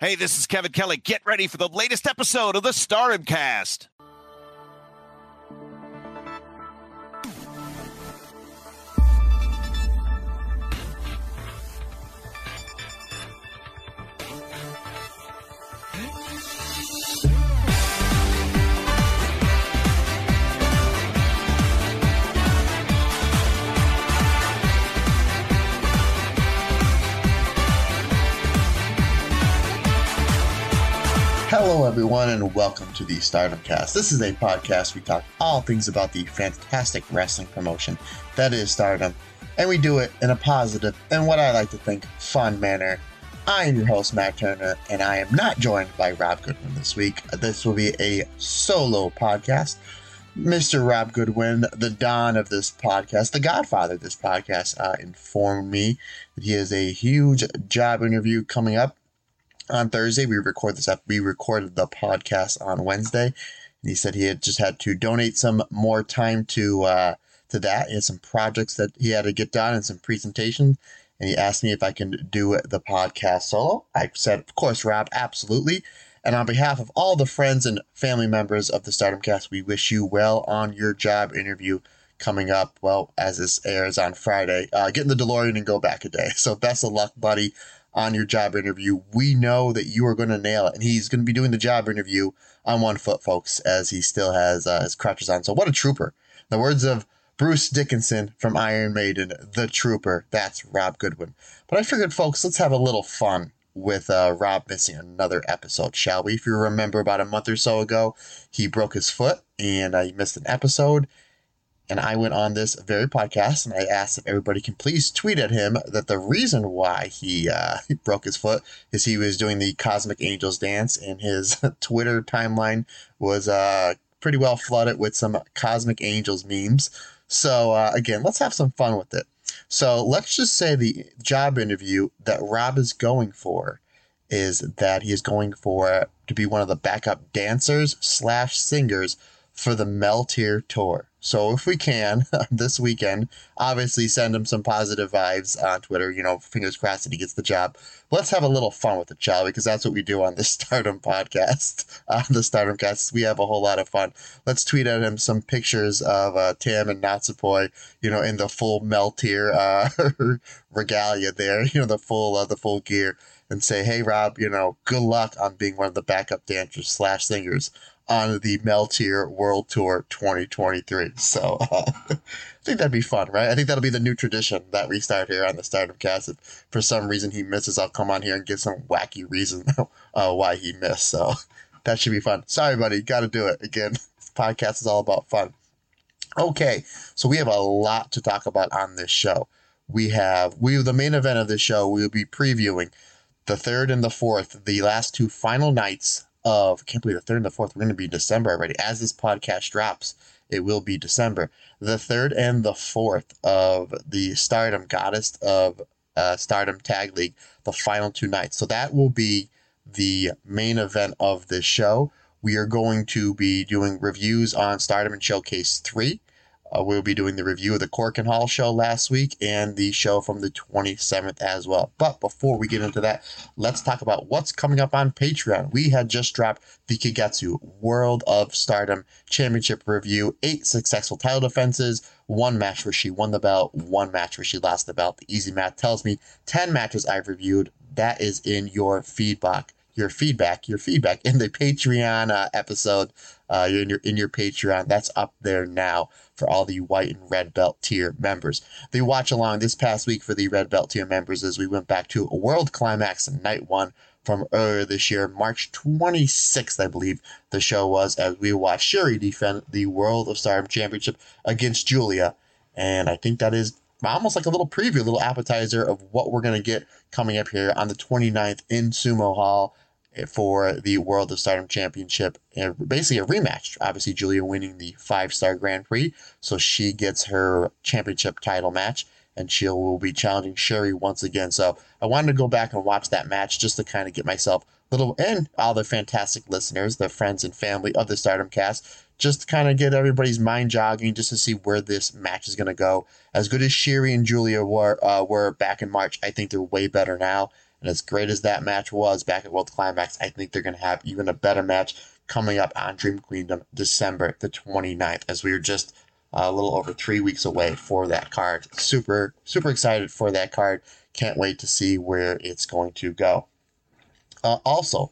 Hey, this is Kevin Kelly. Get ready for the latest episode of the Stardom Cast. Hello, everyone, and welcome to the Stardom Cast. This is a podcast we talk all things about the fantastic wrestling promotion that is Stardom, and we do it in a positive and what I like to think fun manner. I am your host, Matt Turner, and I am not joined by Rob Goodwin this week. This will be a solo podcast. Mr. Rob Goodwin, the Don of this podcast, the godfather of this podcast, uh, informed me that he has a huge job interview coming up on Thursday. We record this up. We recorded the podcast on Wednesday, and he said he had just had to donate some more time to uh, to that. He had some projects that he had to get done and some presentations. And he asked me if I can do the podcast solo. I said, of course, Rob, absolutely. And on behalf of all the friends and family members of the Stardom Cast, we wish you well on your job interview coming up. Well, as this airs on Friday, uh, get in the DeLorean and go back a day. So best of luck, buddy on your job interview. We know that you are going to nail it. And he's going to be doing the job interview on one foot, folks, as he still has uh, his crutches on. So, what a trooper. The words of Bruce Dickinson from Iron Maiden, the trooper. That's Rob Goodwin. But I figured, folks, let's have a little fun with uh, Rob missing another episode, shall we? If you remember, about a month or so ago, he broke his foot and uh, he missed an episode. And I went on this very podcast and I asked if everybody can please tweet at him that the reason why he, uh, he broke his foot is he was doing the Cosmic Angels dance and his Twitter timeline was uh, pretty well flooded with some Cosmic Angels memes. So, uh, again, let's have some fun with it. So, let's just say the job interview that Rob is going for is that he is going for to be one of the backup dancers slash singers for the Mel Meltear tour. So if we can this weekend, obviously send him some positive vibes on Twitter. You know, fingers crossed that he gets the job. Let's have a little fun with it, shall we? Because that's what we do on the Stardom podcast. On the Stardom cast, we have a whole lot of fun. Let's tweet at him some pictures of uh, Tam and Natsupoi, you know, in the full Meltear uh, regalia there, you know, the full uh, the full gear, and say, hey Rob, you know, good luck on being one of the backup dancers slash singers on the Meltear World Tour 2023. So uh, I think that'd be fun, right? I think that'll be the new tradition that we start here on the Stardom Cast. If for some reason he misses, I'll come on here and give some wacky reason uh, why he missed. So that should be fun. Sorry, buddy, got to do it again. This podcast is all about fun. Okay, so we have a lot to talk about on this show. We have we the main event of this show. We will be previewing the third and the fourth, the last two final nights of, I can't believe the third and the fourth, we're going to be December already. As this podcast drops, it will be December. The third and the fourth of the Stardom Goddess of uh, Stardom Tag League, the final two nights. So that will be the main event of this show. We are going to be doing reviews on Stardom and Showcase 3. Uh, we'll be doing the review of the Korakuen Hall show last week and the show from the 27th as well. But before we get into that, let's talk about what's coming up on Patreon. We had just dropped the Kagetsu World of Stardom Championship review, eight successful title defenses, one match where she won the belt, one match where she lost the belt. The easy math tells me 10 matches I've reviewed. That is in your feedback your feedback, your feedback in the Patreon uh, episode, uh, in your in your Patreon. That's up there now for all the white and red belt tier members. The watch along this past week for the red belt tier members as we went back to a World Climax Night One from earlier this year, March 26th, I believe the show was, as we watched Syuri defend the World of Stardom Championship against Giulia. And I think that is almost like a little preview, a little appetizer of what we're going to get coming up here on the 29th in Sumo Hall for the World of Stardom Championship. And basically a rematch. Obviously, Giulia winning the five star Grand Prix, so she gets her championship title match, and she will be challenging Syuri once again. So I wanted to go back and watch that match just to kind of get myself little and all the fantastic listeners, the friends and family of the Stardom cast, just to kind of get everybody's mind jogging, just to see where this match is going to go. As good as Syuri and Giulia were uh, were back in March, I think they're way better now And as great as that match was back at World Climax, I think they're going to have even a better match coming up on Dream Queendom December the 29th, as we are just a little over three weeks away for that card. Super, super excited for that card. Can't wait to see where it's going to go. Uh, also,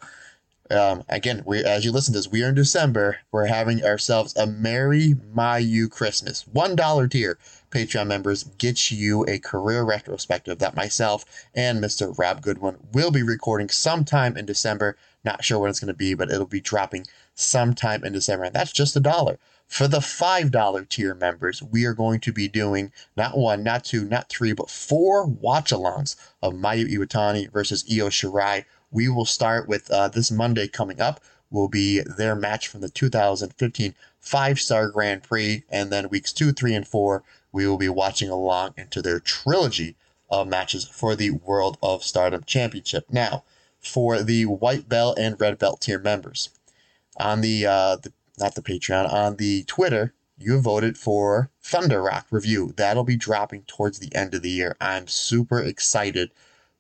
um, again, we as you listen to this, we are in December. We're having ourselves a Merry Mayu Christmas. One dollar tier Patreon members get you a career retrospective that myself and Mr. Rob Goodwin will be recording sometime in December. Not sure when it's going to be, but it'll be dropping sometime in December, and that's just a dollar. For the $5 tier members, we are going to be doing not one, not two, not three, but four watch alongs of Mayu Iwatani versus Io Shirai we will start with uh, this Monday coming up will be their match from the 2015 five star Grand Prix. And then weeks two, three, and four, we will be watching along into their trilogy of matches for the World of Stardom Championship. Now, for the white belt and red belt tier members, on the, uh, the not the Patreon, on the Twitter, you voted for Thunder Rock review. That'll be dropping towards the end of the year. I'm super excited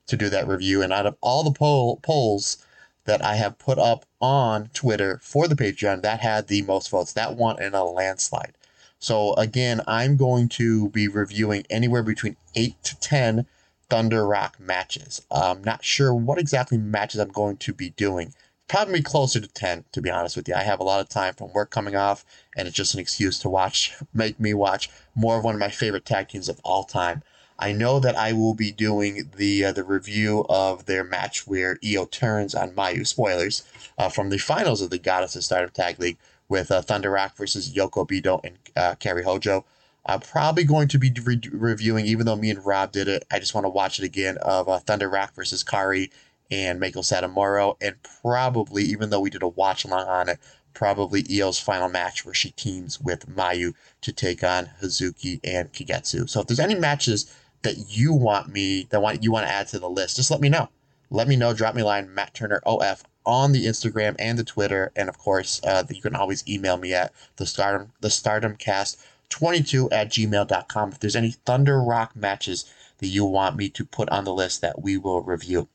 to do that review. And out of all the poll, polls that I have put up on Twitter for the Patreon, that had the most votes. That won in a landslide. So again, I'm going to be reviewing anywhere between eight to ten Thunder Rock matches. I'm not sure what exactly matches I'm going to be doing. Probably closer to 10, to be honest with you. I have a lot of time from work coming off, and it's just an excuse to watch, make me watch more of one of my favorite tag teams of all time. I know that I will be doing the uh, the review of their match where Io turns on Mayu. Spoilers uh, from the finals of the Goddesses of Stardom Tag League with uh, Thunder Rock versus Yoko Bito and uh, Hojo. I'm probably going to be re- reviewing, even though me and Rob did it. I just want to watch it again of uh, Thunder Rock versus Kairi and Meiko Satomura, and probably, even though we did a watch along on it, probably Io's final match where she teams with Mayu to take on Hazuki and Kagetsu. So if there's any matches that you want me that want you want to add to the list, just let me know. Let me know. Drop me a line, Matt Turner OF on the Instagram and the Twitter, and of course, uh, you can always email me at the stardom the stardomcast 22 at gmail.com if there's any Thunder Rock matches that you want me to put on the list that we will review.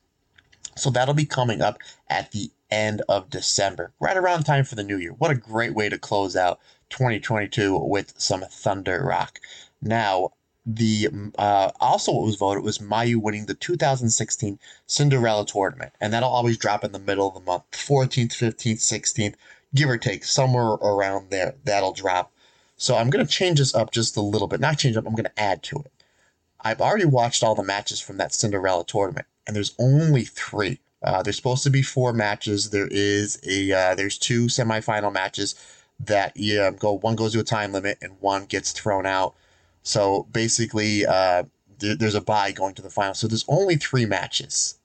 So that'll be coming up at the end of December, right around time for the new year. What a great way to close out 2022 with some Thunder Rock. Now, the uh, also what was voted was Mayu winning the 2016 Cinderella tournament, and that'll always drop in the middle of the month, 14th, 15th, 16th, give or take, somewhere around there. That'll drop. So I'm gonna change this up just a little bit, not change up. I'm gonna add to it. I've already watched all the matches from that Cinderella tournament, and there's only three. Uh, there's supposed to be four matches. There is a uh, there's two semifinal matches that yeah go one goes to a time limit and one gets thrown out. So basically, uh, th- there's a bye going to the final. So there's only three matches.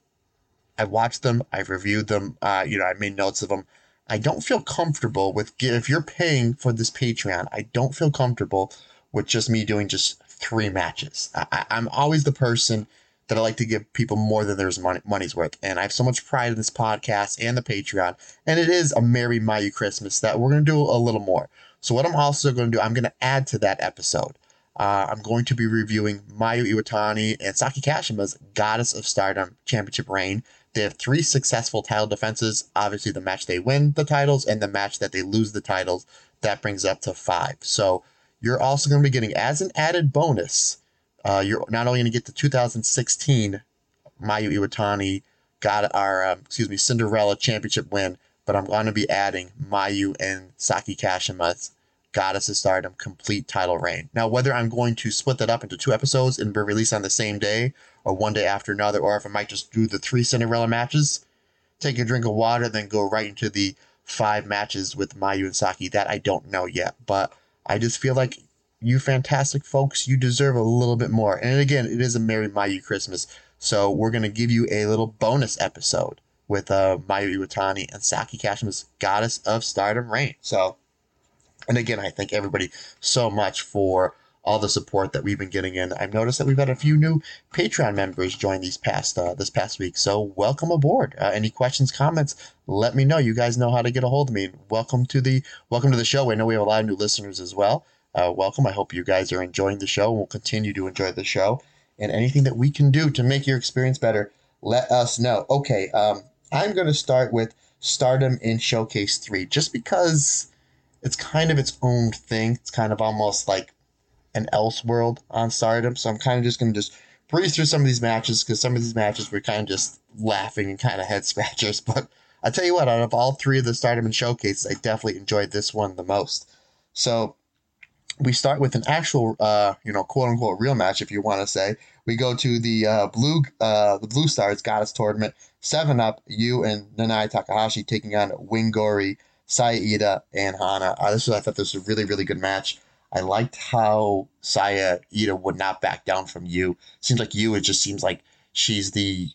I've watched them. I've reviewed them. Uh, you know, I made notes of them. I don't feel comfortable with if you're paying for this Patreon. I don't feel comfortable with just me doing just three matches. I, am always the person that I like to give people more than there's money, money's worth, and I have so much pride in this podcast and the Patreon. And it is a Merry Mayu Christmas that we're gonna do a little more. So what I'm also gonna do, I'm gonna add to that episode. Uh, I'm going to be reviewing Mayu Iwatani and Saki Kashima's Goddess of Stardom Championship reign. They have three successful title defenses. Obviously, the match they win the titles and the match that they lose the titles. That brings up to five. So you're also going to be getting, as an added bonus, uh, you're not only going to get the 2016 Mayu Iwatani got our, um, excuse me, Cinderella Championship win, but I'm going to be adding Mayu and Saki Kashima's Goddess of Stardom complete title reign. Now, whether I'm going to split that up into two episodes and be released on the same day or one day after another, or if I might just do the three Cinderella matches, take a drink of water, then go right into the five matches with Mayu and Saki, that I don't know yet. But I just feel like you fantastic folks, you deserve a little bit more. And again, it is a Merry Mayu Christmas. So we're going to give you a little bonus episode with uh, Mayu Iwatani and Saki Kashima's Goddess of Stardom reign. So and again, I thank everybody so much for all the support that we've been getting in. I've noticed that we've had a few new Patreon members join these past uh, this past week. So welcome aboard. Uh, any questions, comments? Let me know. You guys know how to get a hold of me. Welcome to the welcome to the show. I know we have a lot of new listeners as well. Uh, welcome. I hope you guys are enjoying the show will continue to enjoy the show. And anything that we can do to make your experience better, let us know. Okay, um, I'm going to start with Stardom in Showcase 3 just because it's kind of its own thing. It's kind of almost like an else world on Stardom. So I'm kind of just to just breeze through some of these matches because some of these matches were kind of just laughing and kind of head scratchers. But I tell you what, out of all three of the Stardom and Showcases, I definitely enjoyed this one the most. So we start with an actual, uh, you know, quote unquote real match, if you want to say. We go to the uh, blue, uh, the Blue Stars Goddess Tournament. Seven Up, you and Nanae Takahashi taking on Wingori, Saya and Hana. Uh, this was, I thought this was a really, really good match. I liked how Saya Iida would not back down from you. Seems like you, it just seems like she's the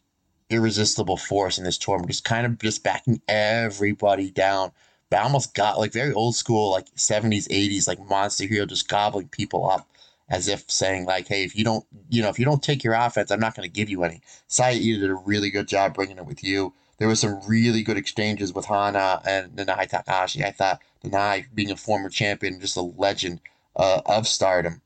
irresistible force in this tournament, just kind of just backing everybody down. But I almost got like very old school, like 70s, 80s, like monster hero just gobbling people up as if saying like, hey, if you don't, you know, if you don't take your offense, I'm not going to give you any. Saya Iida did a really good job bringing it with you. There was some really good exchanges with Hana and Nanae Takahashi. I thought Nanae, being a former champion, just a legend uh, of Stardom,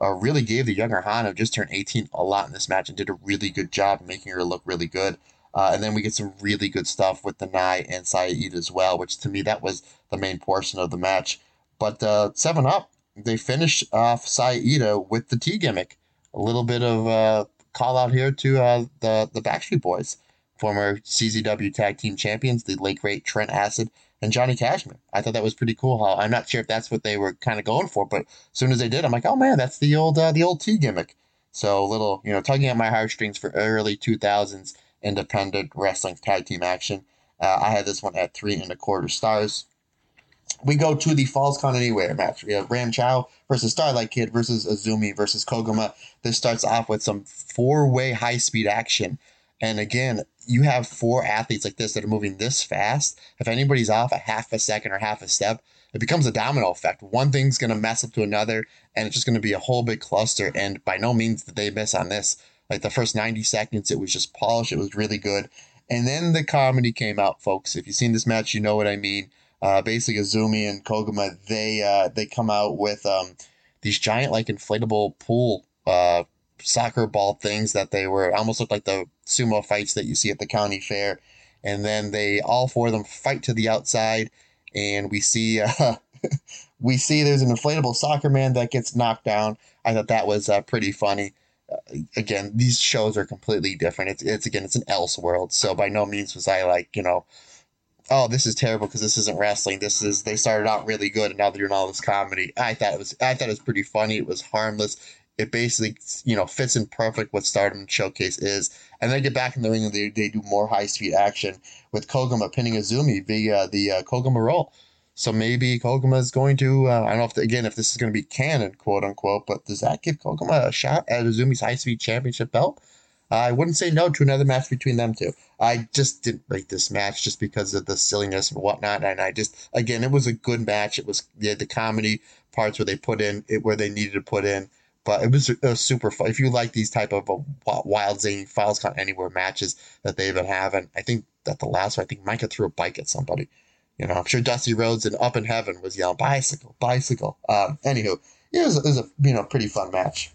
uh, really gave the younger Hana, just turned 18, a lot in this match and did a really good job making her look really good. Uh, and then we get some really good stuff with the Nai and Iida as well, which to me that was the main portion of the match. But uh, Seven Up, they finish off Iida with the T gimmick. A little bit of uh, call out here to uh, the the Backstreet Boys, former CZW Tag Team Champions, the late great Trent Acid and Johnny Kashmere. I thought that was pretty cool. How I'm not sure if that's what they were kind of going for, but as soon as they did, I'm like, oh man, that's the old uh, the old T gimmick. So little, you know, tugging at my heartstrings for early 2000s independent wrestling tag team action. Uh, I had this one at three and a quarter stars. We go to the Falls Count Anywhere match. We have Ram Chow versus Starlight Kid versus Azumi versus Koguma. This starts off with some four way high speed action. And again, you have four athletes like this that are moving this fast. If anybody's off a half a second or half a step, it becomes a domino effect. One thing's going to mess up to another, and it's just going to be a whole big cluster. And by no means did they miss on this. Like the first 90 seconds, it was just polished. It was really good. And then the comedy came out, folks. If you've seen this match, you know what I mean. Uh, basically, Azumi and Koguma, they uh, they come out with um, these giant, like inflatable pool uh, soccer ball things that they were almost looked like the sumo fights that you see at the county fair. And then they all four of them fight to the outside, and we see uh, we see there's an inflatable soccer man that gets knocked down. I thought that was uh, pretty funny again, these shows are completely different. It's it's again, it's an else world. So by no means was I like, you know, oh, this is terrible because this isn't wrestling. This is they started out really good and now they're doing all this comedy. I thought it was I thought it was pretty funny. It was harmless. It basically, you know, fits in perfect what Stardom Showcase is. And they get back in the ring and they, they do more high speed action with Koguma pinning Azumi via the uh, Koguma roll. So maybe Koguma is going to, uh, I don't know if, the, again, if this is going to be canon, quote unquote, but does that give Koguma a shot at Azumi's high speed championship belt? I wouldn't say no to another match between them two. I just didn't rate this match just because of the silliness and whatnot. And I just, again, it was a good match. It was yeah, the comedy parts where they put in it where they needed to put in. But it was, was super fun. If you like these type of uh, wild zany Falls Count Anywhere matches that they've been having, I think that the last one, I think Maika threw a bike at somebody. You know, I'm sure Dusty Rhodes and Up in Heaven was yelling bicycle, bicycle. Um, anywho, it was, it was a you know pretty fun match.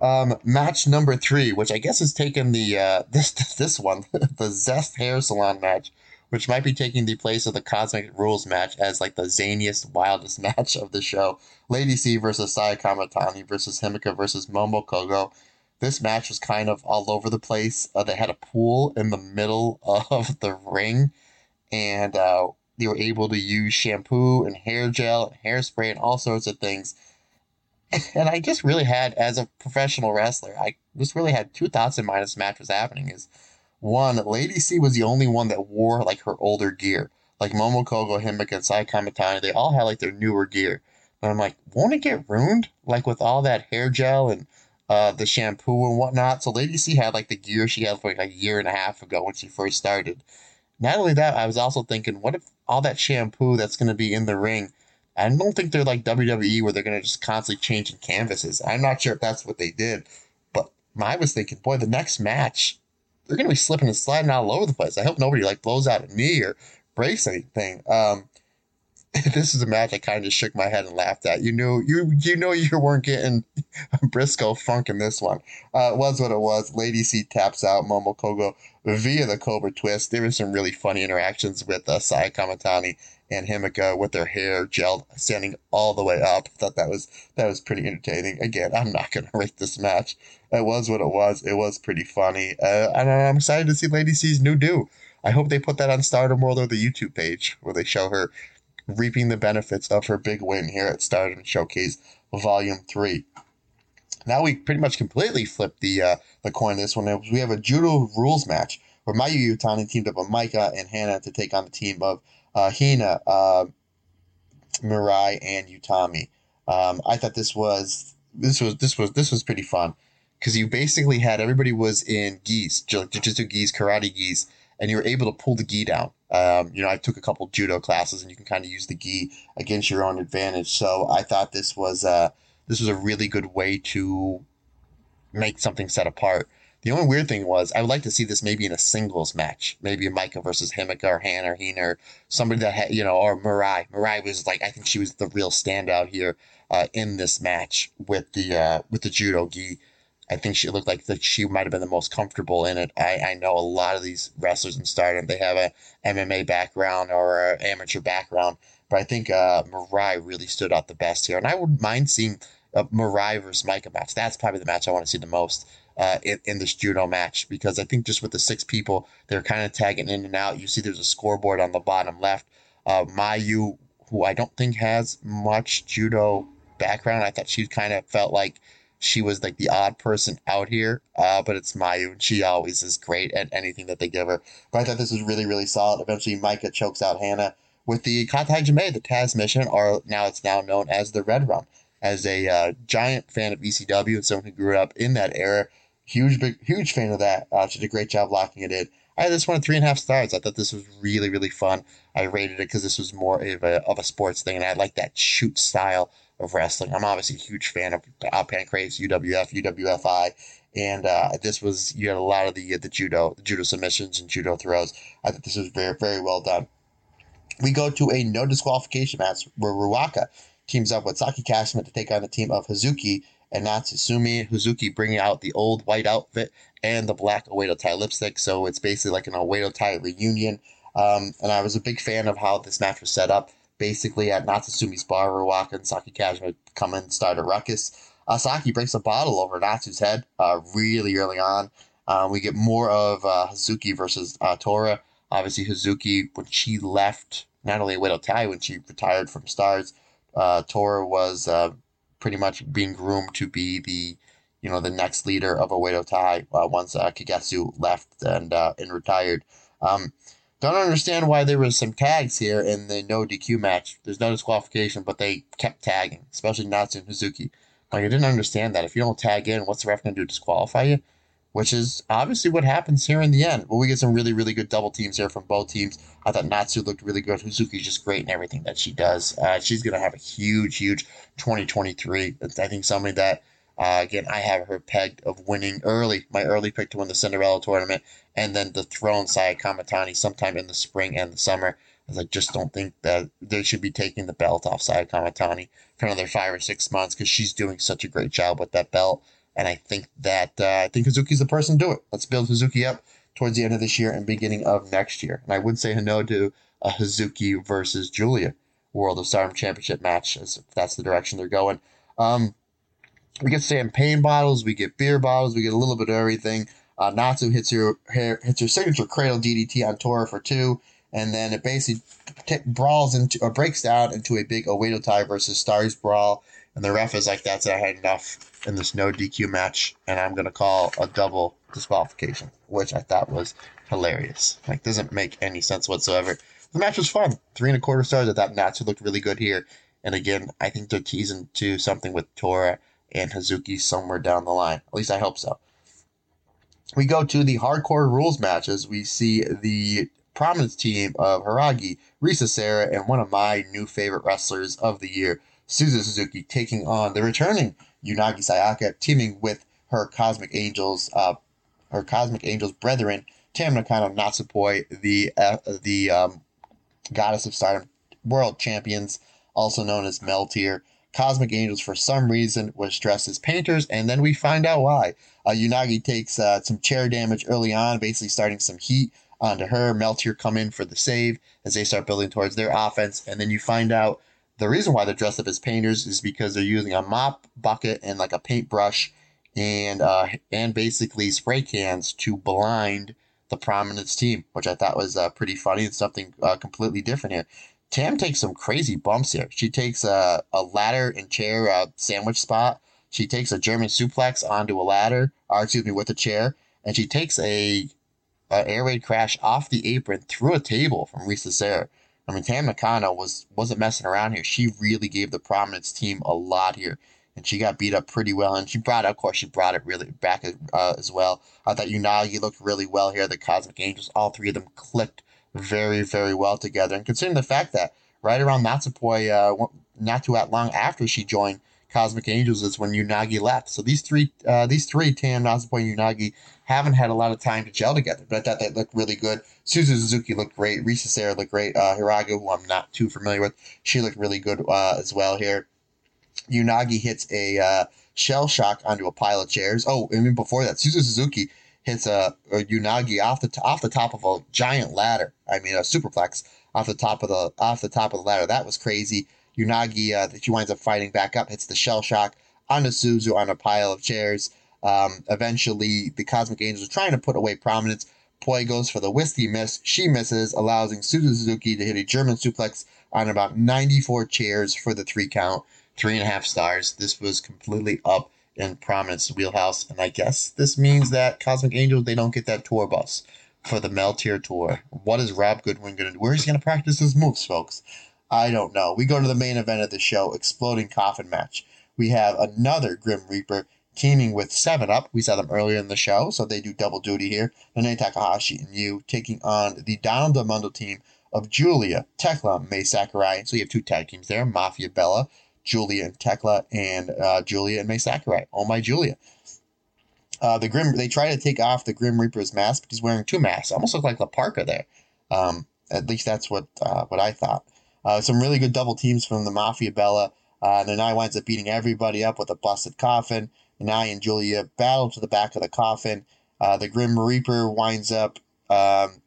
Um, match number three, which I guess is taking the uh, this this one, the Zest Hair Salon match, which might be taking the place of the Cosmic Rules match as like the zaniest, wildest match of the show. Lady C versus Saya versus Himeka versus Momo Kohgo. This match was kind of all over the place. Uh, they had a pool in the middle of the ring and uh, they were able to use shampoo and hair gel and hairspray and all sorts of things. And I just really had, as a professional wrestler, I just really had two thoughts in mind as match was happening. Is one, Lady C was the only one that wore like her older gear, like Momo Kohgo, Himeka, and Sai Kamitani. They all had like their newer gear. But I'm like, won't it get ruined? Like with all that hair gel and uh, the shampoo and whatnot. So Lady C had like the gear she had for like a year and a half ago when she first started. Not only that, I was also thinking, what if all that shampoo that's going to be in the ring? I don't think they're like WWE where they're going to just constantly changing canvases. I'm not sure if that's what they did, but I was thinking, boy, the next match, they're going to be slipping and sliding all over the place. I hope nobody like blows out a knee or breaks anything. Um, this is a match I kind of shook my head and laughed at. You knew you you know you weren't getting Briscoe Funk in this one. Uh, it was what it was. Lady C taps out Momo Kohgo via the Cobra Twist. There were some really funny interactions with uh, Saya Kamitani and Himeka with their hair gelled standing all the way up. I thought that was that was pretty entertaining. Again, I'm not gonna rate this match. It was what it was. It was pretty funny. Uh, and I'm excited to see Lady C's new do. I hope they put that on Stardom World or the YouTube page where they show her reaping the benefits of her big win here at Stardom Showcase Volume 3. Now we pretty much completely flipped the uh, the coin this one. We have a judo rules match where Mayu Iwatani teamed up with Maika and Hana to take on the team of uh, Hina, uh, Mirai, and Utami. Um, I thought this was this was this was this was pretty fun because you basically had everybody was in gis, jujitsu geese, karate geese, and you were able to pull the gi down. Um, you know, I took a couple judo classes, and you can kind of use the gi against your own advantage. So I thought this was uh, this was a really good way to make something set apart. The only weird thing was I would like to see this maybe in a singles match, maybe Maika versus Himeka or Han or Hina or somebody that had you know or Mirai. Mirai was like I think she was the real standout here uh, in this match with the uh, with the judo gi. I think she looked like that she might have been the most comfortable in it. I, I know a lot of these wrestlers in Stardom they have a MMA background or an amateur background, but I think uh, Mirai really stood out the best here, and I would mind seeing a Mirai versus Maika match. That's probably the match I want to see the most. Uh, in, in this judo match because I think just with the six people, they're kind of tagging in and out. You see there's a scoreboard on the bottom left. Uh, Mayu, who I don't think has much judo background, I thought she kind of felt like she was like the odd person out here. Uh, but it's Mayu, and she always is great at anything that they give her. But I thought this was really, really solid. Eventually, Maika chokes out Hannah with the Kata Hajime, the Taz mission, or now it's now known as the Red Rum. As a uh, giant fan of ECW and someone who grew up in that era, huge, big, huge fan of that. Uh, she did a great job locking it in. I had this one three and a half stars. I thought this was really, really fun. I rated it because this was more of a, of a sports thing, and I like that shoot style of wrestling. I'm obviously a huge fan of uh, Pancrase, UWF, UWFI, and uh, this was you had a lot of the the judo, the judo submissions and judo throws. I thought this was very, very well done. We go to a no disqualification match where Ruaka teams up with Saki Kashima to take on the team of Hazuki and Natsusumi. Hazuki bringing out the old white outfit and the black Oedo Tai lipstick, so it's basically like an Oedo Tai reunion. Um, and I was a big fan of how this match was set up. Basically, at Natsusumi's bar, Ruaka and Saki Kashima come in and start a ruckus. Uh, Saki breaks a bottle over Natsu's head uh, really early on. Um, we get more of uh, Hazuki versus uh, Tora. Obviously, Hazuki, when she left, not only Oedo Tai, when she retired from Stars, uh, Tora was uh, pretty much being groomed to be the you know the next leader of Oedo Tai uh, once uh, Kagetsu left and uh, and retired. Um, don't understand why there was some tags here in the no DQ match. There's no disqualification, but they kept tagging, especially Natsu and Hazuki. Like I didn't understand that. If you don't tag in, what's the ref gonna do? Disqualify you? Which is obviously what happens here in the end. But we get some really, really good double teams here from both teams. I thought Natsu looked really good. Hazuki's just great in everything that she does. Uh, she's gonna have a huge, huge 2023. I think somebody that uh, again, I have her pegged of winning early, my early pick to win the Cinderella tournament, and then the throne side, Kamitani sometime in the spring and the summer. I just don't think that they should be taking the belt off Saya Kamitani for another five or six months because she's doing such a great job with that belt. And I think that uh, I think Hazuki's the person to do it. Let's build Hazuki up towards the end of this year and beginning of next year. And I would say no to a Hazuki versus Giulia World of Stardom Championship match, as if that's the direction they're going. Um, we get champagne bottles, we get beer bottles, we get a little bit of everything. Uh, Natsu hits her hits her signature cradle DDT on Tora for two, and then it basically t- brawls into or breaks down into a big Oedo Tai versus Stars brawl. And the ref is like, "That's it. I had enough in this no DQ match, and I'm gonna call a double disqualification," which I thought was hilarious. Like, doesn't make any sense whatsoever. The match was fun. Three and a quarter stars. I thought Natsu looked really good here. And again, I think they're teasing to something with Tora and Hazuki somewhere down the line. At least I hope so. We go to the hardcore rules matches. We see the prominence team of Hiragi, Risa Sera, and one of my new favorite wrestlers of the year, Suzu Suzuki, taking on the returning Unagi Sayaka, teaming with her Cosmic Angels, uh, her Cosmic Angels brethren, Tam Nakano Natsupoi, the uh, the um, goddess of stardom, world champions, also known as Meltear. Cosmic Angels, for some reason, was dressed as painters, and then we find out why. Uh, Unagi takes uh, some chair damage early on, basically starting some heat onto her. Meltear come in for the save as they start building towards their offense, and then you find out the reason why they're dressed up as painters is because they're using a mop bucket and like a paintbrush and uh, and basically spray cans to blind the prominence team, which I thought was uh, pretty funny and something uh, completely different here. Tam takes some crazy bumps here. She takes a, a ladder and chair uh, sandwich spot. She takes a German suplex onto a ladder, or excuse me, with a chair, and she takes a, a air raid crash off the apron through a table from Risa Sera. I mean, Tam Nakano was wasn't messing around here. She really gave the prominence team a lot here and she got beat up pretty well. And she brought, of course, she brought it really back uh, as well. I thought Unagi looked really well here. The Cosmic Angels, all three of them clicked very, very well together. And considering the fact that right around Natsupoi, uh, not too long after she joined Cosmic Angels, is when Unagi left. So these three, uh, these three, Tam, Natsupoi, and Unagi, haven't had a lot of time to gel together. But I thought they looked really good. Suzu Suzuki looked great. Risa Sera looked great. Uh, Hiragi, who I'm not too familiar with, she looked really good uh, as well here. Unagi hits a uh, shell shock onto a pile of chairs. Oh, and even before that, Suzu Suzuki hits a, a Unagi off the t- off the top of a giant ladder. I mean, a superplex off the top of the off the top of the ladder. That was crazy. Unagi, uh, she winds up fighting back up, hits the shell shock onto Suzu on a pile of chairs. Um, eventually, the Cosmic Angels are trying to put away prominence. Poi goes for the whiskey miss. She misses, allowing Suzu Suzuki to hit a German suplex on about 94 chairs for the three count three and a half stars. This was completely up in prominence wheelhouse, and I guess this means that Cosmic Angels they don't get that tour bus for the Meltear tour. What is Rob Goodwin going to do? Where is he going to practice his moves, folks? I don't know. We go to the main event of the show, Exploding Coffin Match. We have another Grim Reaper teaming with 7 Up. We saw them earlier in the show, so they do double duty here. Nanae Takahashi and you taking on the Donna Del Mondo team of Giulia, Tekla, Mai Sakurai. So you have two tag teams there, Mafia Bella Giulia and Tekla and uh, Giulia and Mai Sakurai. Oh my Giulia. Uh, the Grim they try to take off the Grim Reaper's mask, but he's wearing two masks. Almost look like La Parka there. Um, at least that's what uh, what I thought. Uh, some really good double teams from the Mafia Bella. Uh, and I winds up beating everybody up with a busted coffin. And I and Giulia battle to the back of the coffin. Uh, the Grim Reaper winds up um,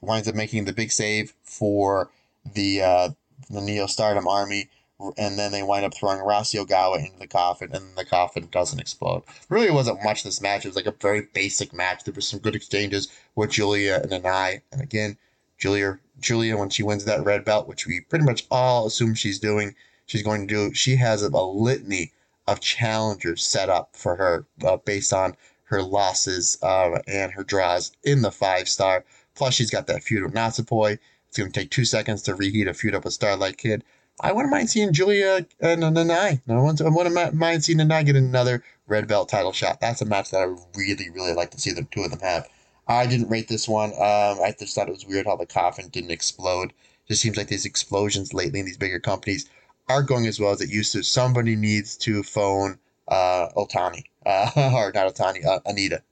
winds up making the big save for the uh, the Neo Stardom army and then they wind up throwing Rossy Ogawa into the coffin, and the coffin doesn't explode. Really wasn't much this match. It was like a very basic match. There were some good exchanges with Giulia and Nanae. And again, Giulia, Giulia, when she wins that red belt, which we pretty much all assume she's doing, she's going to do, she has a, litany of challengers set up for her uh, based on her losses uh, and her draws in the five star. Plus, she's got that feud with Natsupoi. It's going to take two seconds to reheat a feud up with Starlight Kid. I wouldn't mind seeing Giulia and Nanae. I wouldn't mind seeing Nanae get another red belt title shot. That's a match that I really, really like to see the two of them have. I didn't rate this one. Um, I just thought it was weird how the coffin didn't explode. Just seems like these explosions lately in these bigger companies aren't going as well as it used to. Somebody needs to phone uh, Otani, uh, or not Otani, uh, Onita.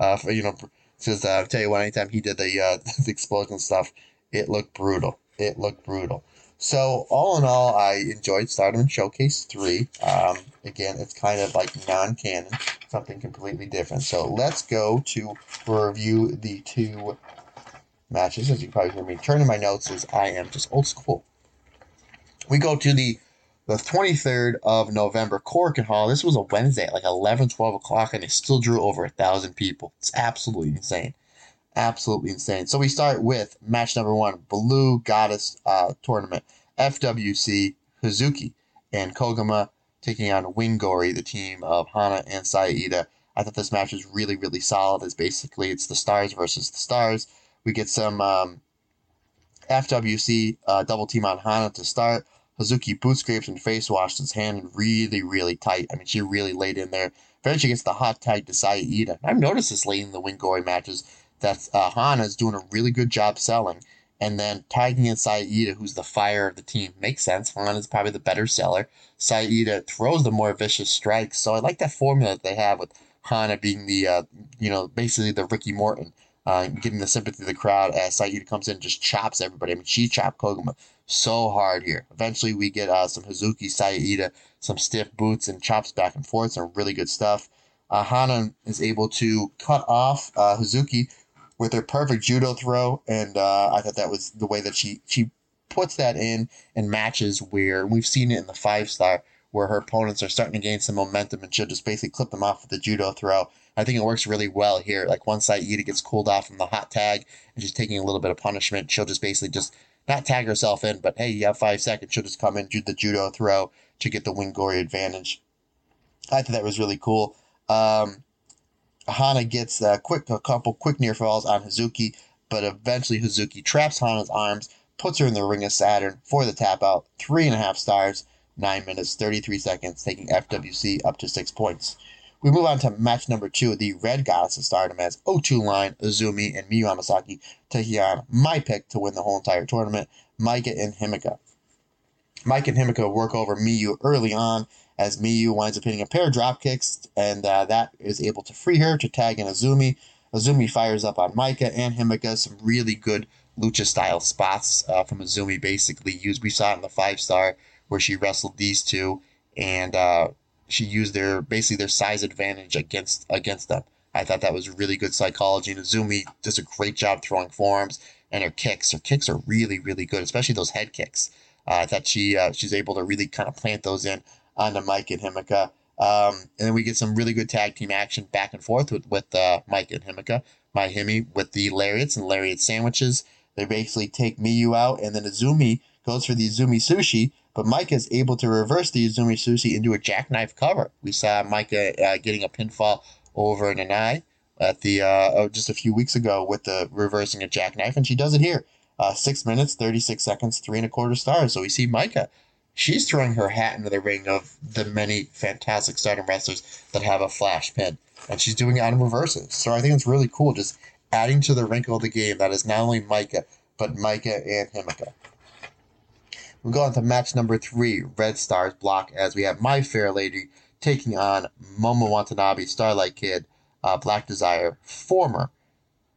Uh, for, you know, because uh, I'll tell you what, anytime he did the, uh, the explosion stuff, it looked brutal. It looked brutal. So all in all, I enjoyed Stardom Showcase 3. Um, again, it's kind of like non-canon, something completely different. So let's go to review the two matches. As you probably hear me turning my notes as I am just old school. We go to the the 23rd of November, Korakuen Hall. This was a Wednesday at like 11, 12 o'clock, and it still drew over a thousand people. It's absolutely insane absolutely insane. So we start with match number one, Blue Goddess uh, Tournament, FWC Hazuki and Koguma taking on Wingori, the team of Hana and Saida. I thought this match was really, really solid. It's basically it's the stars versus the stars. We get some um, FWC uh, double team on Hana to start. Hazuki boot scrapes and face washed his hand really, really tight. I mean, she really laid in there. Eventually gets the hot tag to Saida. I've noticed this late in the Wingori matches that uh, Hana is doing a really good job selling. And then tagging in Saida, who's the fire of the team, makes sense. Hana is probably the better seller. Saida throws the more vicious strikes. So I like that formula that they have with Hana being the, uh, you know, basically the Ricky Morton uh, getting the sympathy of the crowd as Saida comes in and just chops everybody. I mean, she chopped Koguma so hard here. Eventually, we get uh, some Hazuki Saida, some stiff boots and chops back and forth, some really good stuff. Uh, Hana is able to cut off uh, Hazuki with her perfect judo throw, and uh, I thought that was the way that she she puts that in and matches where we've seen it in the five star where her opponents are starting to gain some momentum and she'll just basically clip them off with the judo throw. I think it works really well here. Like once Saida gets cooled off from the hot tag and she's taking a little bit of punishment, she'll just basically just not tag herself in, but hey, you have five seconds. She'll just come in, do the judo throw to get the Wingori advantage. I thought that was really cool. Um, Hana gets a quick a couple quick near falls on Hazuki, but eventually Hazuki traps Hana's arms, puts her in the ring of Saturn for the tap out. Three and a half stars, nine minutes, 33 seconds, taking FWC up to six points. We move on to match number two, the Red Goddess of Stardom as O2 Line, Azumi, and Miyu Amasaki taking on my pick to win the whole entire tournament, Maika and Himeka. Mike and Himeka work over Miyu early on as Miyu winds up hitting a pair of drop kicks, and uh, that is able to free her to tag in Azumi. Azumi fires up on Maika and Himeka, some really good lucha style spots uh, from Azumi basically used. We saw it in the five star where she wrestled these two, and uh, she used their basically their size advantage against against them. I thought that was really good psychology. And Azumi does a great job throwing forms and her kicks. Her kicks are really really good, especially those head kicks. Uh, I thought she uh, she's able to really kind of plant those in onto Mike and Himeka. Um, and then we get some really good tag team action back and forth with, with uh, Mike and Himeka. My Himi with the lariats and lariat sandwiches. They basically take Miyu out, and then Azumi goes for the Azumi sushi, but Maika is able to reverse the Azumi sushi into a jackknife cover. We saw Maika uh, getting a pinfall over Nanae at the uh, oh, just a few weeks ago with the reversing a jackknife, and she does it here. Uh, six minutes, 36 seconds, three and a quarter stars. So we see Maika. She's throwing her hat into the ring of the many fantastic stardom wrestlers that have a flash pin. And she's doing it on reverses. So I think it's really cool just adding to the wrinkle of the game that is not only Maika, but Maika and Himeka. We go on to match number three, Red Stars block, as we have My Fair Lady taking on Momo Watanabe, Starlight Kid, uh, Black Desire, former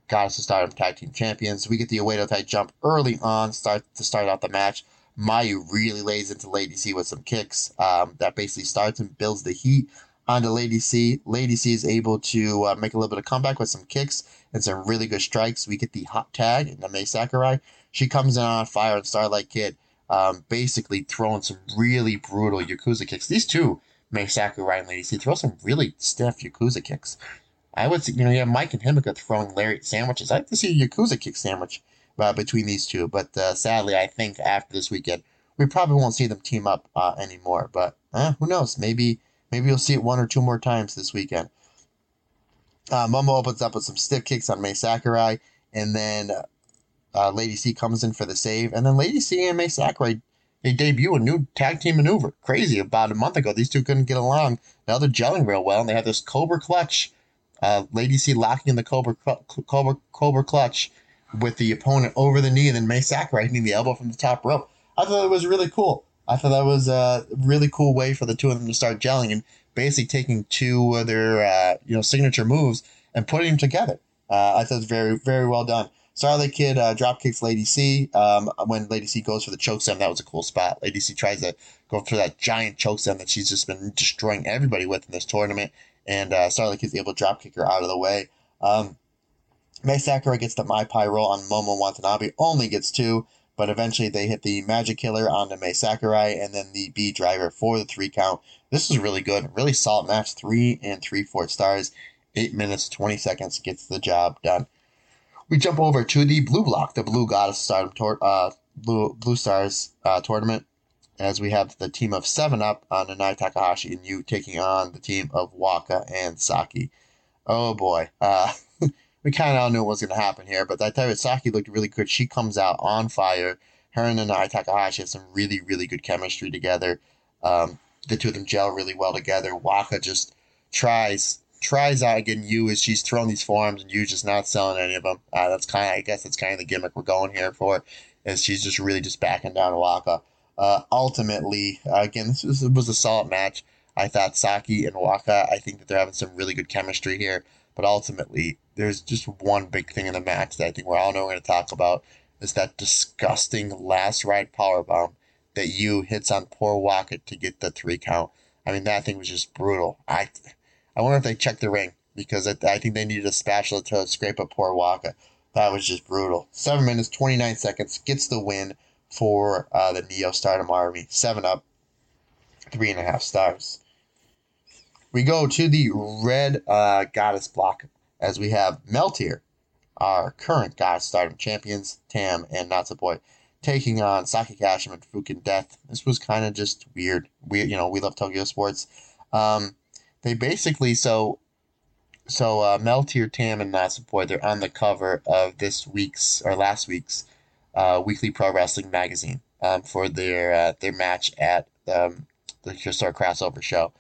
Goddess of Stardom Tag Team Champions. We get the Oedo Tai jump early on start to start out the match. Mayu really lays into Lady C with some kicks um, that basically starts and builds the heat onto Lady C. Lady C is able to uh, make a little bit of comeback with some kicks and some really good strikes. We get the hot tag and Mai Sakurai. She comes in on fire and Starlight Kid um, basically throwing some really brutal Yakuza kicks. These two, Mai Sakurai and Lady C, throw some really stiff Yakuza kicks. I would, say, you know, you have Mike and Himeka throwing lariat sandwiches. I'd like to see a Yakuza kick sandwich uh, between these two, but uh, sadly, I think after this weekend, we probably won't see them team up uh, anymore. But eh, who knows? Maybe maybe you'll see it one or two more times this weekend. Uh, Momo opens up with some stiff kicks on Mai Sakurai, and then uh, Lady C comes in for the save, and then Lady C and Mai Sakurai they debut a new tag team maneuver. Crazy. About a month ago, these two couldn't get along. Now they're gelling real well, and they have this Cobra clutch. Uh, Lady C locking in the Cobra, Cobra Cobra clutch with the opponent over the knee, and then Mai Sakurai hitting the elbow from the top rope. I thought it was really cool. I thought that was a really cool way for the two of them to start gelling and basically taking two of their uh, you know signature moves and putting them together. Uh, I thought it was very very well done. Starlight Kid uh, drop kicks Lady C. Um, when Lady C goes for the choke slam, that was a cool spot. Lady C tries to go for that giant choke slam that she's just been destroying everybody with in this tournament. And uh, Starlight Kid's able to drop kick her out of the way. Um, Mai Sakurai gets the Mai roll on Momo Watanabe, only gets two, but eventually they hit the Magic Killer onto Mai Sakurai and then the B driver for the three count. This is really good, really solid match, three and three fourth stars, eight minutes, 20 seconds, gets the job done. We jump over to the blue block, the Blue Goddess Stardom tor- uh, Blue Blue Stars uh, tournament, as we have the team of Seven Up on Nanae Takahashi and you taking on the team of Waka and Saki. Oh boy, uh, we kind of all knew what was going to happen here, but I tell Saki looked really good. She comes out on fire. Her and Nanae Takahashi have some really really good chemistry together. Um, the two of them gel really well together. Waka just tries tries out again you as she's throwing these forms and you just not selling any of them. Uh, that's kind of, I guess that's kind of the gimmick we're going here for, is she's just really just backing down Waka. Uh, ultimately, uh, again, this was, was, a solid match. I thought Saki and Waka, I think that they're having some really good chemistry here. But ultimately, there's just one big thing in the match that I think we're all know going to talk about is that disgusting last ride power bomb that you hits on poor Waka to get the three count. I mean, that thing was just brutal. I, I wonder if they checked the ring because I, I think they needed a spatula to scrape up poor Waka. That was just brutal. Seven minutes, 29 seconds, gets the win for uh, the Neo Stardom Army. Seven up, three and a half stars. We go to the red uh, goddess block as we have Meltear, our current goddess stardom champions, Tam and Natsupoi, taking on Saki Kashima and Fukin Death. This was kind of just weird. We, you know, we love Tokyo sports. Um, they basically so so uh, Meltear, Tam, and Natsupoi, they're on the cover of this week's or last week's uh, Weekly Pro Wrestling magazine um, for their uh, their match at um, the Historic Crossover Show.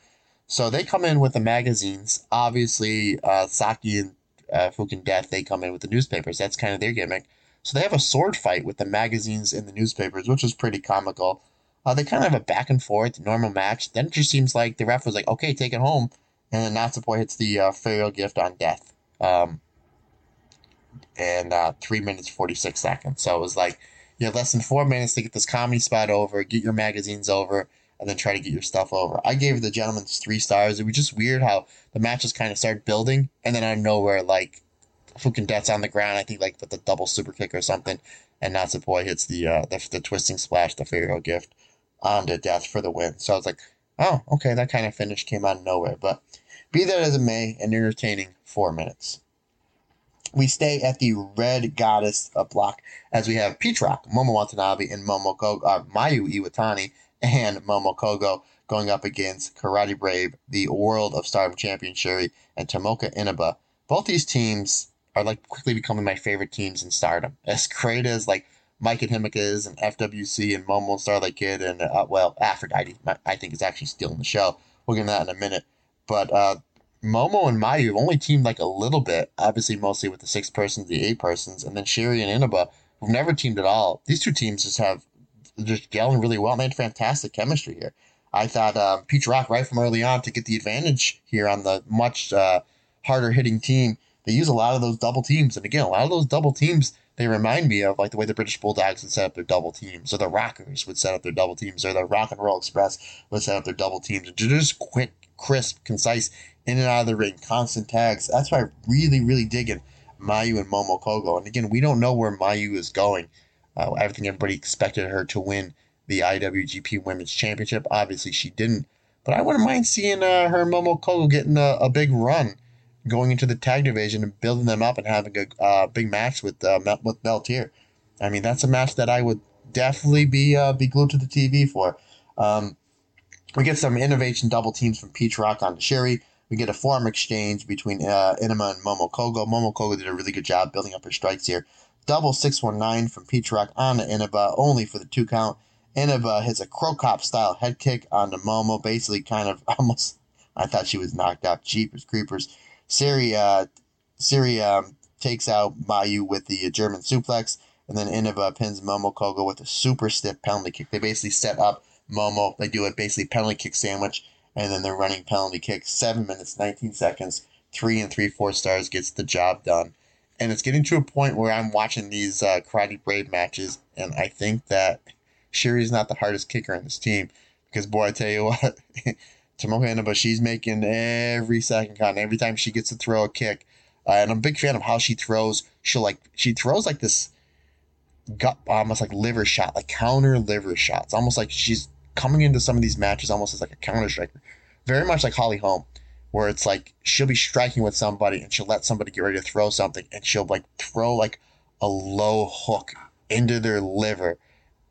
So they come in with the magazines. Obviously, uh, Saki and uh, Fukin Death, they come in with the newspapers. That's kind of their gimmick. So they have a sword fight with the magazines and the newspapers, which is pretty comical. Uh, they kind of have a back and forth, normal match. Then it just seems like the ref was like, okay, take it home. And then Natsupoi hits the uh, Gift on Death. Um, and uh, 3 minutes 46 seconds. So it was like, you have less than four minutes to get this comedy spot over, get your magazines over, and then try to get your stuff over. I gave the gentlemen three stars. It was just weird how the matches kind of started building, and then out of nowhere, like Fukin Death's on the ground. I think like with the double super kick or something, and Natsupoi hits the uh, the, the twisting splash, the Ferial gift onto Death for the win. So I was like, oh, okay, that kind of finish came out of nowhere. But be that as it may, an entertaining four minutes. We stay at the Red Goddess block as we have Peach Rock, Momo Watanabe, and Momo uh, Mayu Iwatani and Momo Kohgo going up against Karate Brave, the World of Stardom champion Syuri, and Tomoka Inaba. Both these teams are like quickly becoming my favorite teams in Stardom. As great as like Maika and Himeka is and FWC and Momo and Starlight Kid and uh, well Aphrodite, I think is actually still in the show. We'll get into that in a minute. But uh, Momo and Mayu have only teamed like a little bit, obviously mostly with the six persons, the eight persons, and then Syuri and Inaba, who've never teamed at all. These two teams just have just gelling really well. They had fantastic chemistry here. I thought um, Peach Rock right from early on to get the advantage here on the much uh, harder hitting team. They use a lot of those double teams, and again, a lot of those double teams they remind me of like the way the British Bulldogs would set up their double teams, or the Rockers would set up their double teams, or the Rock and Roll Express would set up their double teams. And just quick, crisp, concise, in and out of the ring, constant tags. That's why I really, really dig it. Mayu and Momo Kohgo. And again, we don't know where Mayu is going. Uh, I think everybody expected her to win the IWGP Women's Championship. Obviously, she didn't. But I wouldn't mind seeing uh, her Momo Kohgo getting a, a, big run going into the tag division and building them up and having a uh, big match with uh, Mel- with Meltear. I mean, that's a match that I would definitely be uh, be glued to the TV for. Um, we get some innovation double teams from Peach Rock on Syuri. We get a form exchange between uh, and Momo Kohgo. Momo Kohgo did a really good job building up her strikes here. Double 619 from Peach Rock on to Inaba, only for the two count. Inaba hits a Cro Cop style head kick on the Momo, basically kind of almost, I thought she was knocked out. Jeepers Creepers. Syuri, uh, Syuri um, takes out Mayu with the German suplex, and then Inaba pins Momo Kohgo with a super stiff penalty kick. They basically set up Momo, they do a basically penalty kick sandwich, and then they're running penalty kick. Seven minutes, 19 seconds, three and three four stars gets the job done and it's getting to a point where I'm watching these uh, Karate Brave matches, and I think that Syuri's not the hardest kicker in this team. Because boy, I tell you what, Tomoka Inaba, she's making every second count. Every time she gets to throw a kick, uh, and I'm a big fan of how she throws. She'll like she throws like this gut, almost like liver shot, like counter liver shots. Almost like she's coming into some of these matches almost as like a counter striker, very much like Holly Holm where it's like she'll be striking with somebody and she'll let somebody get ready to throw something and she'll like throw like a low hook into their liver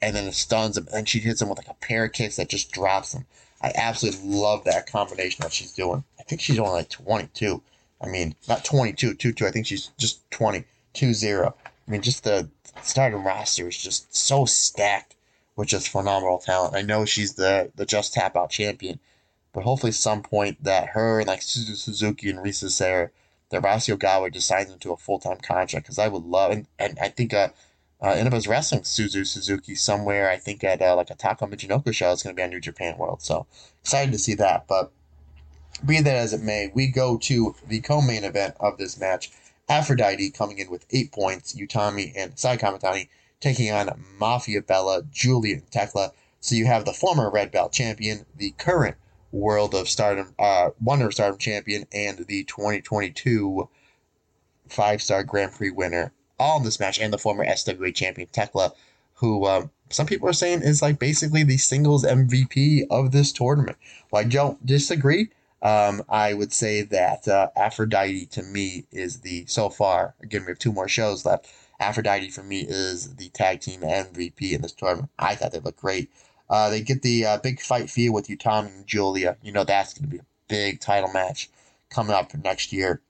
and then it stuns them and she hits them with like a pair of kicks that just drops them. I absolutely love that combination that she's doing. I think she's only like 22. I mean, not 22, 2 2. I think she's just 20, 2 0. I mean, just the starting roster is just so stacked with just phenomenal talent. I know she's the, the Just Tap Out champion but hopefully, some point that her and like Suzu Suzuki and Risa Sera, that Rossy Ogawa just signs into a full time contract because I would love and, and I think uh, uh Inaba's wrestling Suzu Suzuki somewhere. I think at uh, like a Taka Michinoku show is going to be on New Japan World. So excited to see that. But Be that as it may, we go to the co-main event of this match. Aphrodite coming in with eight points, Utami and Sai Kamitani taking on Mafia Bella, and Thekla. So you have the former Red Belt champion, the current World of Stardom, uh, Wonder of Stardom champion, and the 2022 five star Grand Prix winner, all in this match, and the former SWA champion Thekla, who um, some people are saying is like basically the singles MVP of this tournament. Well, I don't disagree. Um, I would say that uh, Aphrodite to me is the so far. Again, we have two more shows left. Aphrodite for me is the tag team MVP in this tournament. I thought they looked great. Uh, they get the uh, big fight feel with Utami and Giulia. You know that's going to be a big title match coming up next year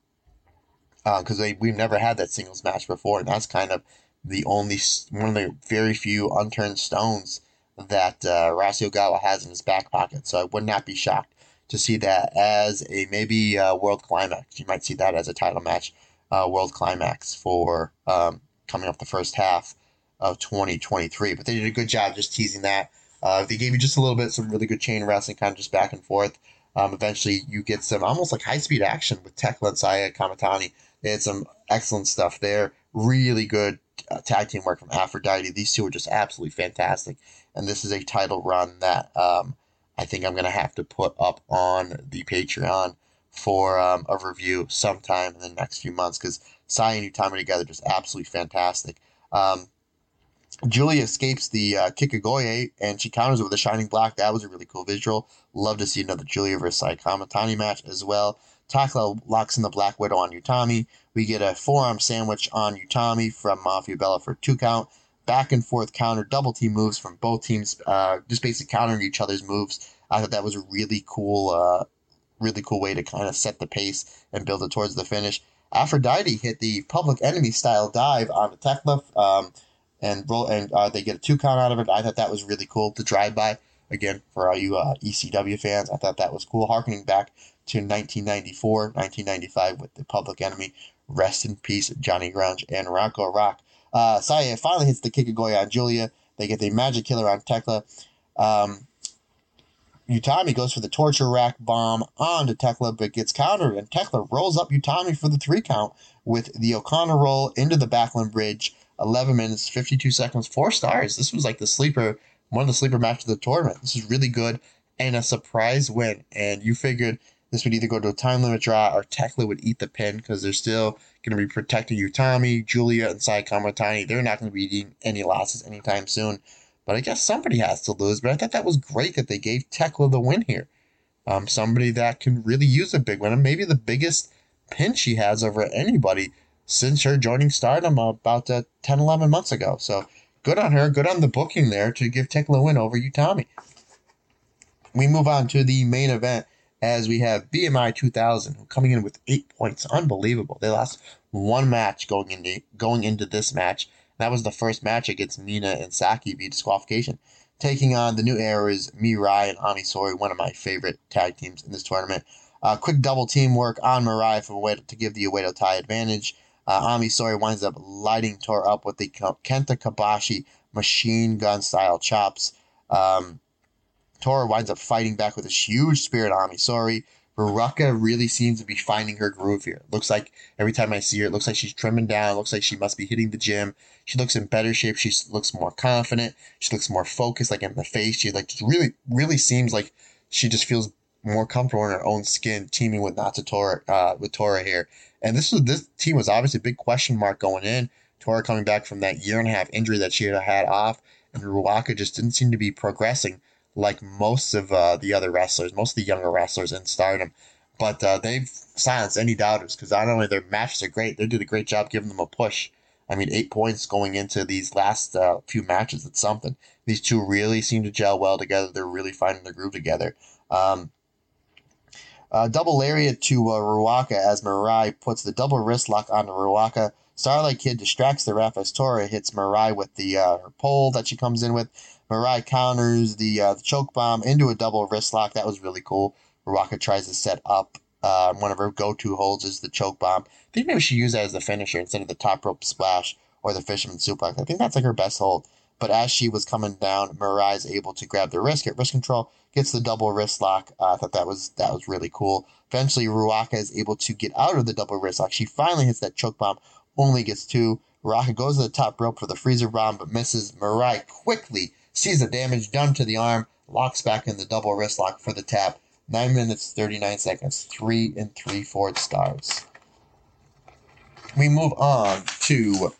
because uh, we've never had that singles match before, and that's kind of the only one of the very few unturned stones that uh, Rossy Ogawa has in his back pocket. So I would not be shocked to see that as a maybe uh, world climax. You might see that as a title match, uh, world climax for um, coming up the first half of 2023. But they did a good job just teasing that. Uh, they gave you just a little bit some really good chain wrestling, kind of just back and forth. Um, eventually, you get some almost like high speed action with Thekla and Saya Kamitani. They had some excellent stuff there. Really good uh, tag team work from Aphrodite. These two are just absolutely fantastic. And this is a title run that um, I think I'm going to have to put up on the Patreon for um, a review sometime in the next few months because Sai and Utami together just absolutely fantastic. Um, Giulia escapes the uh, Kikugoye and she counters it with a Shining Black. That was a really cool visual. Love to see another Giulia versus Sai Kamitani match as well. Thekla locks in the Black Widow on Utami. We get a forearm sandwich on Utami from Mafia Bella for two count. Back and forth counter double team moves from both teams, uh, just basically countering each other's moves. I thought that was a really cool, uh, really cool way to kind of set the pace and build it towards the finish. Aphrodite hit the Public Enemy style dive on the Thekla, um, and roll, and uh, they get a two count out of it. I thought that was really cool. The drive by again for all you uh, ECW fans, I thought that was cool. Harkening back to 1994, 1995 with the Public Enemy. Rest in peace, Johnny Grunge and Rocco Rock. Uh, Saya finally hits the Kikugoye on Giulia. They get the Magic Killer on Thekla. Um, Utami goes for the torture rack bomb onto Thekla, but gets countered, and Thekla rolls up Utami for the three count with the O'Connor roll into the Backlund Bridge. 11 minutes, 52 seconds, four stars. This was like the sleeper, one of the sleeper matches of the tournament. This is really good and a surprise win. And you figured this would either go to a time limit draw or Thekla would eat the pin because they're still going to be protecting Utami, Giulia, and Sai Kamitani. They're not going to be eating any losses anytime soon. But I guess somebody has to lose. But I thought that was great that they gave Thekla the win here. Um, somebody that can really use a big win, and maybe the biggest pin she has over anybody since her joining Stardom about uh, 10, 11 months ago. So good on her. Good on the booking there to give Thekla a win over Utami. We move on to the main event as we have BMI 2000 coming in with eight points. Unbelievable. They lost one match going into going into this match. That was the first match against Mina and Saki via disqualification. Taking on the new eras, Mirai and Ami Sohrei, one of my favorite tag teams in this tournament. Uh, quick double teamwork on Mirai for to give the Oedo Tai advantage. Uh, Ami Sohrei winds up lighting Tor up with the Kenta Kobashi machine gun style chops. Um, Tora winds up fighting back with this huge spirit Ami Sohrei. Ruaka really seems to be finding her groove here. Looks like every time I see her, it looks like she's trimming down. Looks like she must be hitting the gym. She looks in better shape. She looks more confident. She looks more focused, like in the face. She like just really, really seems like she just feels more comfortable in her own skin, teaming with Natsutora, uh, with Tora here. And this was this team was obviously a big question mark going in. Tora coming back from that year and a half injury that she had had off, and Ruaka just didn't seem to be progressing like most of uh, the other wrestlers, most of the younger wrestlers in Stardom. But uh, they've silenced any doubters because not only their matches are great, they did a great job giving them a push. I mean, eight points going into these last uh, few matches, it's something. These two really seem to gel well together. They're really finding their groove together. Um, uh, double lariat to uh, Ruaka as Mirai puts the double wrist lock on Ruaka. Starlight Kid distracts the ref as Tora hits Mirai with the uh, pole that she comes in with. Mirai counters the, uh, the choke bomb into a double wrist lock. That was really cool. Ruaka tries to set up uh, one of her go-to holds is the choke bomb. I think maybe she used that as the finisher instead of the top rope splash or the fisherman suplex. I think that's like her best hold. but as she was coming down, Mirai is able to grab the wrist, get wrist control, gets the double wrist lock. Uh, I thought that was that was really cool. Eventually, Ruaka is able to get out of the double wrist lock. She finally hits that choke bomb, only gets two. Ruaka goes to the top rope for the freezer bomb, but misses. Mirai quickly sees the damage done to the arm, locks back in the double wrist lock for the tap. 9 minutes, 39 seconds, 3 and 3 fourths stars. We move on to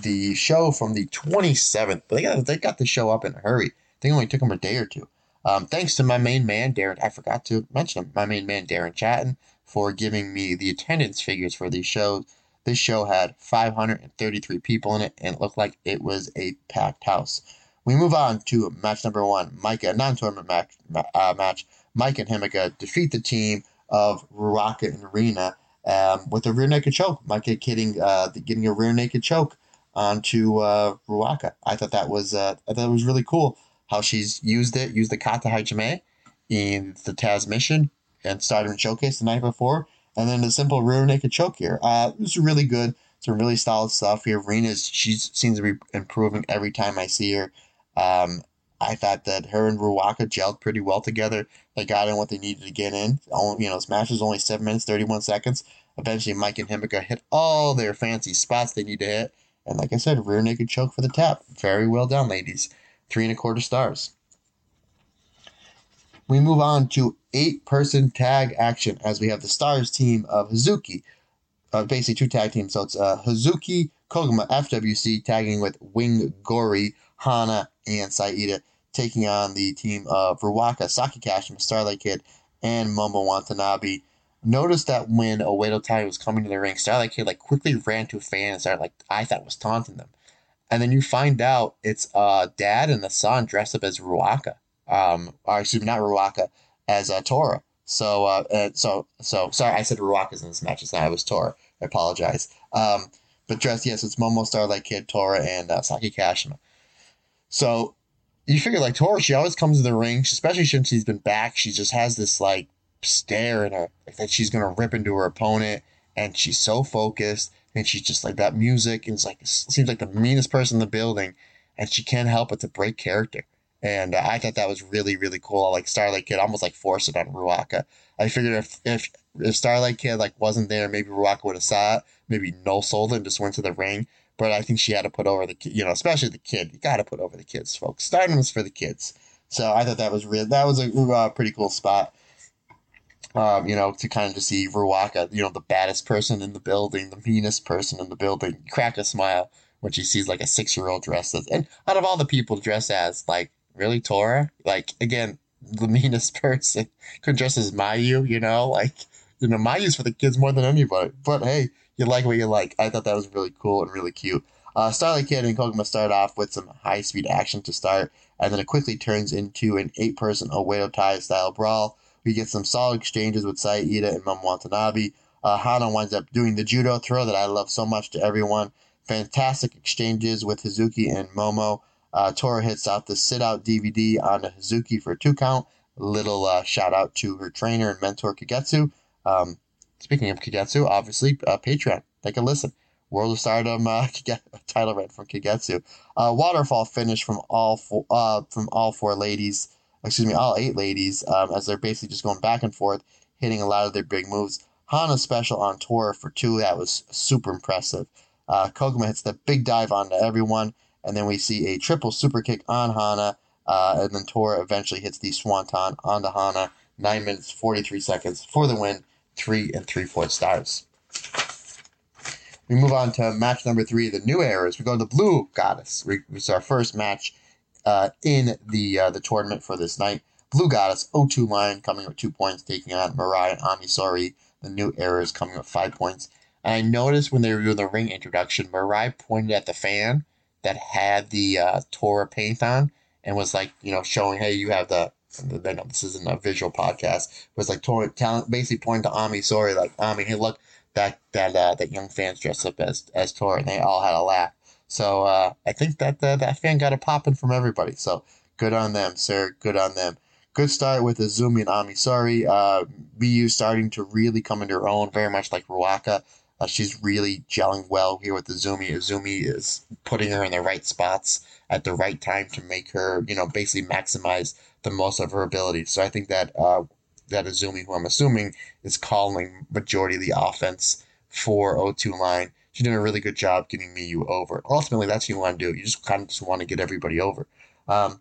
the show from the 27th. They got, they got the show up in a hurry. It only took them a day or two. Um, thanks to my main man, Darren. I forgot to mention him. My main man, Darren Chatton, for giving me the attendance figures for these shows. This show had 533 people in it, and it looked like it was a packed house. We move on to match number one, Maika, non-tournament match. Uh, match. Maika and Himeka defeat the team of Ruaka and Rena um, with a rear naked choke. Maika getting uh, getting a rear naked choke onto uh, Ruaka. I thought that was uh, I thought it was really cool how she's used it, used the kata hajime in the Taz mission and started Stardom Showcase the night before, and then the simple rear naked choke here. Uh, it was really good. Some really solid stuff here. Rena's she seems to be improving every time I see her. Um, I thought that her and Ruaka gelled pretty well together. They got in what they needed to get in. Only, you know, this match was only seven minutes, thirty-one seconds. Eventually, Maika and Himeka hit all their fancy spots they need to hit, and like I said, rear naked choke for the tap. Very well done, ladies. Three and a quarter stars. We move on to eight-person tag action as we have the Stars team of Hazuki, uh, basically two tag teams. So it's uh, Hazuki Koguma FWC tagging with Wing Gori Hana, and Saida taking on the team of Ruaka, Saki Kashima, Starlight Kid, and Momo Watanabe. Notice that when Oedo Tai was coming to the ring, Starlight Kid like quickly ran to a fan and started like I thought was taunting them. And then you find out it's uh dad and the son dressed up as Ruaka. Um or excuse me, not Ruaka, as uh, Tora. So uh, uh so so sorry, I said Ruaka's in this match, it's not it was Tora. I apologize. Um but dressed, yes, it's Momo Starlight Kid, Tora, and uh, Saki Kashima. So you figure like Tora, she always comes in the ring, especially since she's been back. She just has this like stare in her like that she's gonna rip into her opponent, and she's so focused, and she's just like that music and it's like seems like the meanest person in the building, and she can't help but to break character. And uh, I thought that was really really cool. Like Starlight Kid almost like forced it on Ruaka. I figured if if if Starlight Kid like wasn't there, maybe Ruaka would have saw it, maybe no sold and just went to the ring. But I think she had to put over the kid, you know, especially the kid. You got to put over the kids, folks. Stardom for the kids. So I thought that was real. That was a uh, pretty cool spot. Um, you know, to kind of just see Ruaka, you know, the baddest person in the building, the meanest person in the building, crack a smile when she sees like a six year old dressed as, and out of all the people dressed as, like, really Tora? Like, again, the meanest person could dress as Mayu, you know, like, you know, Mayu's for the kids more than anybody. But hey, you like what you like. I thought that was really cool and really cute. Uh, Starlight Kid and Koguma start off with some high speed action to start, and then it quickly turns into an eight person Oedo Tai style brawl. We get some solid exchanges with Saida and Momo Watanabe. Uh, Hana winds up doing the judo throw that I love so much to everyone. Fantastic exchanges with Hazuki and Momo. Uh, Tora hits out the sit out DVD onto Hazuki for a two count. Little uh, shout out to her trainer and mentor Kagetsu. Um, Speaking of Kagetsu, obviously, uh, Patreon. Take a listen. World of Stardom uh, title read from Kagetsu. Uh, waterfall finish from all four, uh, from all four ladies. Excuse me, all eight ladies. Um, as they're basically just going back and forth, hitting a lot of their big moves. Hana special on tour for two. That was super impressive. Uh, Koguma hits the big dive onto everyone, and then we see a triple super kick on Hana. Uh, and then Tora eventually hits the swanton onto Hana. Nine minutes forty three seconds for the win three and three fourths stars. We move on to match number three, the new eras. We go to the Blue Goddess. We, it's our first match uh, in the uh, the tournament for this night. Blue Goddess, O2 line coming with two points, taking on Mirai and Ami The new eras coming with five points. And I noticed when they were doing the ring introduction, Mirai pointed at the fan that had the uh, Tora paint on and was like, you know, showing, hey, you have the I know this isn't a visual podcast, it's like talent, basically pointing to Ami Sohrei, like Ami, hey, look, that that uh, that young fans dressed up as as Tori, and they all had a laugh. So uh, I think that uh, that fan got a popping from everybody. So good on them, sir. Good on them. Good start with Azumi and Ami Sohrei. Uh, BU starting to really come into her own, very much like Ruaka. Uh, she's really gelling well here with Azumi. Azumi is putting her in the right spots at the right time to make her, you know, basically maximize the most of her ability. So I think that uh, that Azumi, who I'm assuming is calling majority of the offense for O2 line, she's doing a really good job getting Miyu over. Ultimately, that's what you want to do. You just kind of just want to get everybody over. Um,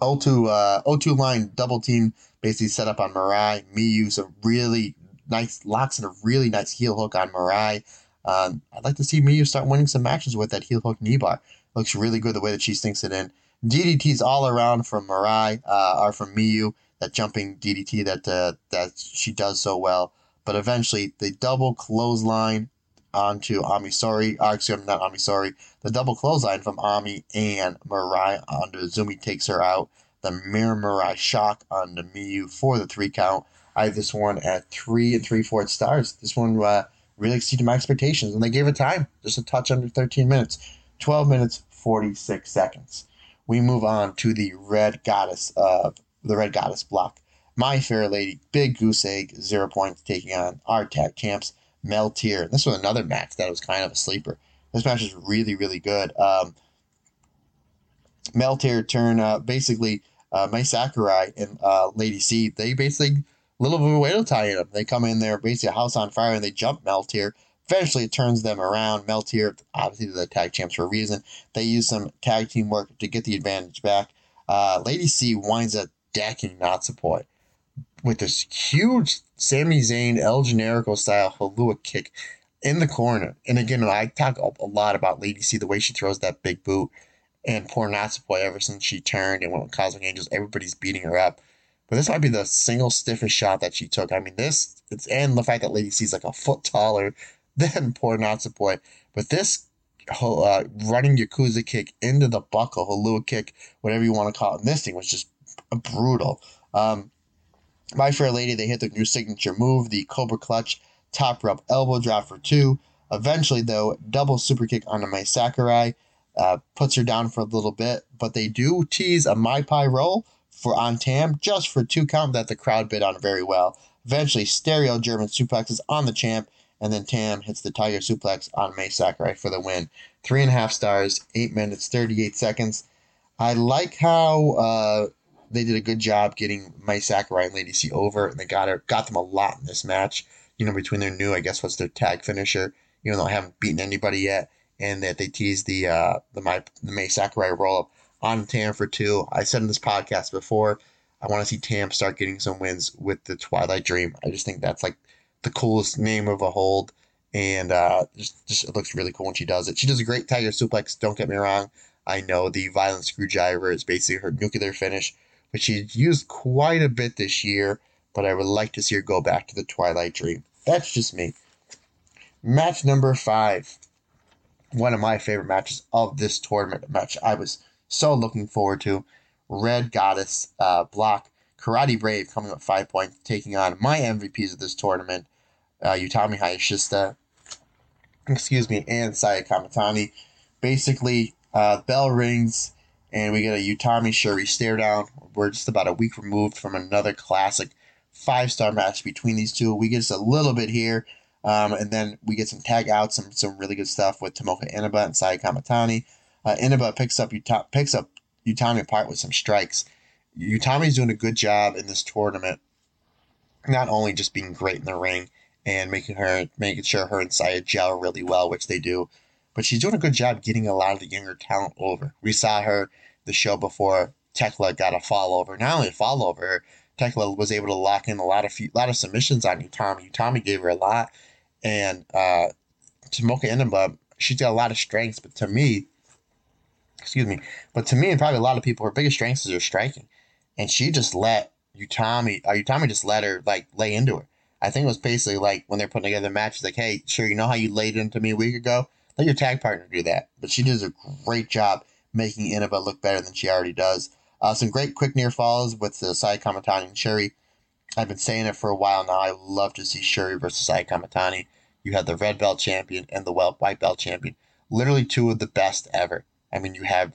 O2 uh, O2 line double team basically set up on Mirai. Miyu's a really nice locks and a really nice heel hook on Mirai. Um, I'd like to see Miyu start winning some matches with that heel hook knee bar. Looks really good the way that she sinks it in. DDTs all around from Mirai uh, are from Miyu. That jumping DDT that uh, that she does so well. But eventually, the double clothesline onto Ami Sohrei. Uh, excuse me, not Ami Sohrei. The double clothesline from Ami and Mirai onto Zumi takes her out. The Mirror Mirai shock onto Miyu for the three count. I have this one at three and three fourths stars. This one uh, really exceeded my expectations, and they gave it time, just a touch under 13 minutes, 12 minutes 46 seconds. We move on to the Red Goddess, uh, the Red Goddess block. My Fair Lady, Big Goose Egg, zero points, taking on our tag champs, Meltear. This was another match that was kind of a sleeper. This match is really, really good. Um, Meltear turn uh, basically uh, Mai Sakurai and uh, Lady C. They basically little bit of to tie in them. They come in there, basically a house on fire, and they jump Meltear. Eventually, it turns them around. Meltear, obviously, the tag champs for a reason. They use some tag team work to get the advantage back. Uh, Lady C winds up decking Natsupoi with this huge Sami Zayn El Generico style Helluva kick in the corner. And again, I talk a lot about Lady C, the way she throws that big boot. And poor Natsupoi, ever since she turned and went with Cosmic Angels, everybody's beating her up. But this might be the single stiffest shot that she took. I mean, this, it's, and the fact that Lady C is like a foot taller than poor Natsupoi. But this uh, running Yakuza kick into the buckle, Helluva kick, whatever you want to call it, and this thing was just brutal. Um, my Fair Lady, they hit their new signature move, the Cobra Clutch top rope elbow drop for two. Eventually, though, double super kick onto Mai Sakurai uh, puts her down for a little bit, but they do tease a Mai Pai roll for on Tam just for two count that the crowd bid on very well. Eventually, stereo German suplexes on the champ, and then Tam hits the Tiger suplex on Mai Sakurai for the win. Three and a half stars, eight minutes, 38 seconds. I like how uh, they did a good job getting Mai Sakurai and Lady C over, and they got her, got them a lot in this match. You know, between their new, I guess, what's their tag finisher, even though I haven't beaten anybody yet, and that they teased the uh, the Mai the Mai Sakurai roll up on Tam for two. I said in this podcast before, I want to see Tam start getting some wins with the Twilight Dream. I just think that's like the coolest name of a hold, and uh, just just it looks really cool when she does it. She does a great Tiger suplex. Don't get me wrong. I know the violent screwdriver is basically her nuclear finish but she's used quite a bit this year. But I would like to see her go back to the Twilight Dream. That's just me. Match number five. One of my favorite matches of this tournament. match I was so looking forward to. Red Goddess uh, block. Karate Brave coming up five points, taking on my MVPs of this tournament, uh, Utami Hayashishita, excuse me, and Saya Kamitani. Basically, uh, bell rings and we get a Utami Syuri stare down. We're just about a week removed from another classic five star match between these two. We get just a little bit here, um, and then we get some tag outs, some some really good stuff with Tomoka Inaba and Saya Kamitani. Uh, Inaba picks up Uta- picks up Utami apart with some strikes. Utami's doing a good job in this tournament, not only just being great in the ring and making her making sure her and Saya gel really well, which they do, but she's doing a good job getting a lot of the younger talent over. We saw her the show before Thekla got a fall over. Not only a fall over, Thekla was able to lock in a lot of few, lot of submissions on Utami. Utami gave her a lot, and uh, Tomoka Inaba, she's got a lot of strengths. But to me, excuse me, but to me and probably a lot of people, her biggest strengths is her striking, and she just let Utami, uh, Utami just let her like lay into her. I think it was basically like when they're putting together matches, like, hey, sure, you know how you laid into me a week ago? Let your tag partner do that. But she does a great job making Inaba look better than she already does. Uh, some great quick near falls with the Sai Kamitani and Syuri. I've been saying it for a while now. I love to see Syuri versus Sai Kamitani. You have the red belt champion and the white belt champion. Literally two of the best ever. I mean, you have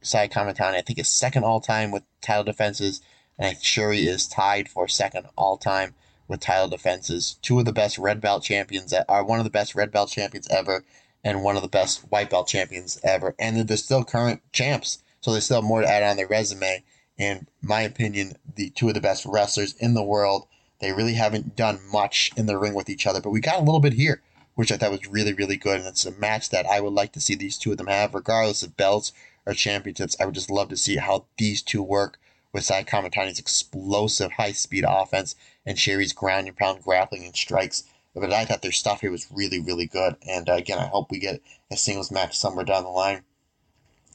Sai Kamitani, I think, is second all time with title defenses, and Syuri is tied for second all time with title defenses. Two of the best red belt champions that are one of the best red belt champions ever, and one of the best white belt champions ever. And they're still current champs, so they still have more to add on their resume. In my opinion, the two of the best wrestlers in the world. They really haven't done much in the ring with each other, but we got a little bit here, which I thought was really, really good. And it's a match that I would like to see these two of them have, regardless of belts or championships. I would just love to see how these two work with Sai Kamitani's explosive high speed offense and Syuri's ground and pound grappling and strikes. But I thought their stuff here was really, really good. And uh, again, I hope we get a singles match somewhere down the line.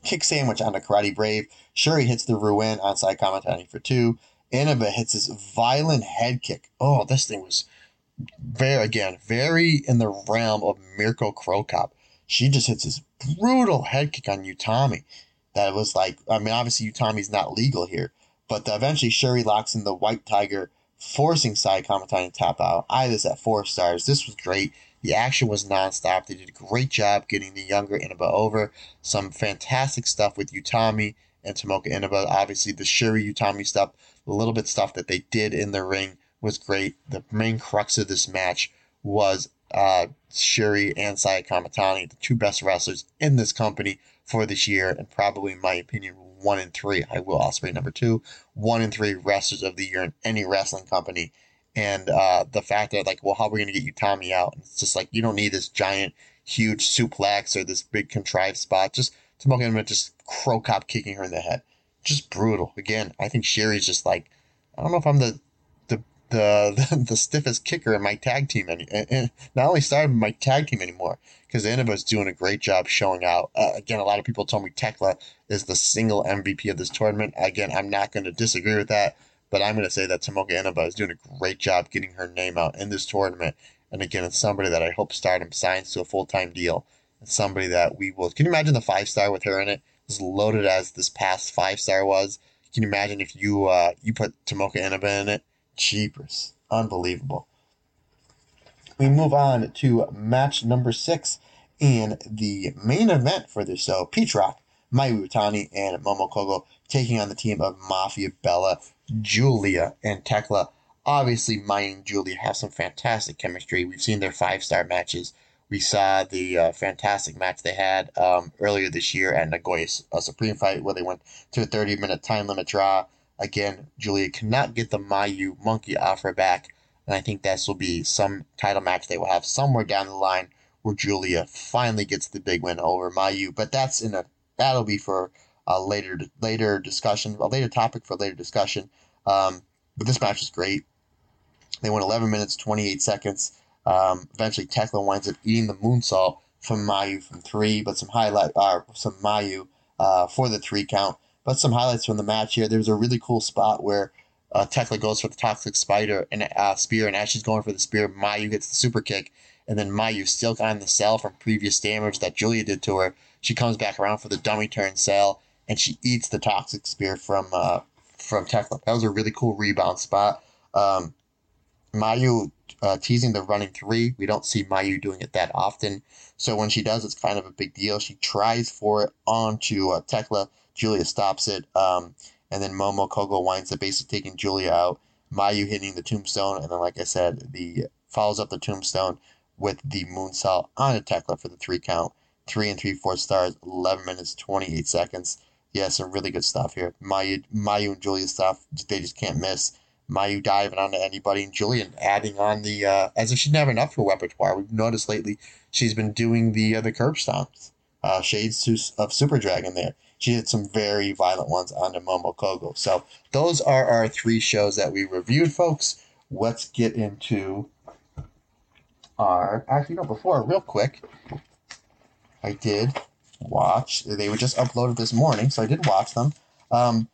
Kick sandwich on the Karate Brave. Syuri hits the Ruin on Sai Kamitani for two. Inaba hits this violent head kick. Oh, this thing was very, again, very in the realm of Mirko Cro Cop. She just hits this brutal head kick on Utami. That was like, I mean, obviously Utami's not legal here, but eventually Syuri locks in the White Tiger forcing Sai Kamitani to tap out. I had this at four stars. This was great. The action was nonstop. They did a great job getting the younger Inaba over. Some fantastic stuff with Utami and Tomoka Inaba. Obviously, the Syuri Utami stuff, the little bit stuff that they did in the ring was great. The main crux of this match was uh, Syuri and Sai Kamitani, the two best wrestlers in this company for this year, and probably, in my opinion, one in three. I will also rate number two, one in three wrestlers of the year in any wrestling company. And uh, the fact that, like, well, how are we going to get you Tommy out? And it's just like, you don't need this giant, huge suplex or this big contrived spot. Just Tomoka Inaba just Cro Cop kicking her in the head. Just brutal. Again, I think Syuri's just like, I don't know if I'm the the, the, stiffest kicker in my tag team, and, and not only started my tag team anymore because Inaba's doing a great job showing out. Uh, again, a lot of people told me Thekla is the single MVP of this tournament. Again, I'm not going to disagree with that, but I'm going to say that Tomoka Inaba is doing a great job getting her name out in this tournament. And again, it's somebody that I hope Stardom signs to a full time deal. It's somebody that we will. Can you imagine the five star with her in it? As loaded as this past five star was. Can you imagine if you uh, you put Tomoka Inaba in it? Jeepers. Unbelievable. We move on to match number six in the main event for this show. Peach Rock, Mayu Iwatani, and Momo Kohgo taking on the team of Mafia Bella, Giulia, and Thekla. Obviously, Mayu and Giulia have some fantastic chemistry. We've seen their five star matches. We saw the uh, fantastic match they had um, earlier this year at Nagoya a Supreme Fight, where they went to a 30 minute time limit draw. Again, Giulia cannot get the Mayu monkey off her back, and I think this will be some title match they will have somewhere down the line where Giulia finally gets the big win over Mayu. But that's in a that'll be for a later later discussion, a later topic for later discussion. Um, but this match was great. They went 11 minutes 28 seconds. Um, eventually, Thekla winds up eating the moonsault from Mayu from three, but some highlight uh, some Mayu uh, for the three count. But some highlights from the match here. There was a really cool spot where uh, Thekla goes for the toxic spider and uh, spear, and as she's going for the spear, Mayu gets the super kick, and then Mayu still got in the cell from previous damage that Giulia did to her. She comes back around for the dummy turn cell, and she eats the toxic spear from uh, from Thekla. That was a really cool rebound spot. Um, Mayu uh, teasing the running three. We don't see Mayu doing it that often. So when she does, it's kind of a big deal. She tries for it onto uh, Thekla. Giulia stops it. Um, and then Momo Kohgo winds up basically taking Giulia out. Mayu hitting the tombstone. And then, like I said, the follows up the tombstone with the moonsault on a Thekla for the three count. Three and three fourths stars, 11 minutes, 28 seconds. Yeah, some really good stuff here. Mayu, Mayu and Giulia stuff, they just can't miss. Mayu diving onto anybody and Julian adding on the uh, as if she'd never enough for repertoire. We've noticed lately she's been doing the uh, the curb stomps, uh, shades of Super Dragon there. She did some very violent ones on the Momo Kohgo. So those are our three shows that we reviewed, folks. Let's get into our actually no before real quick. I did watch. They were just uploaded this morning, so I did watch them. Um,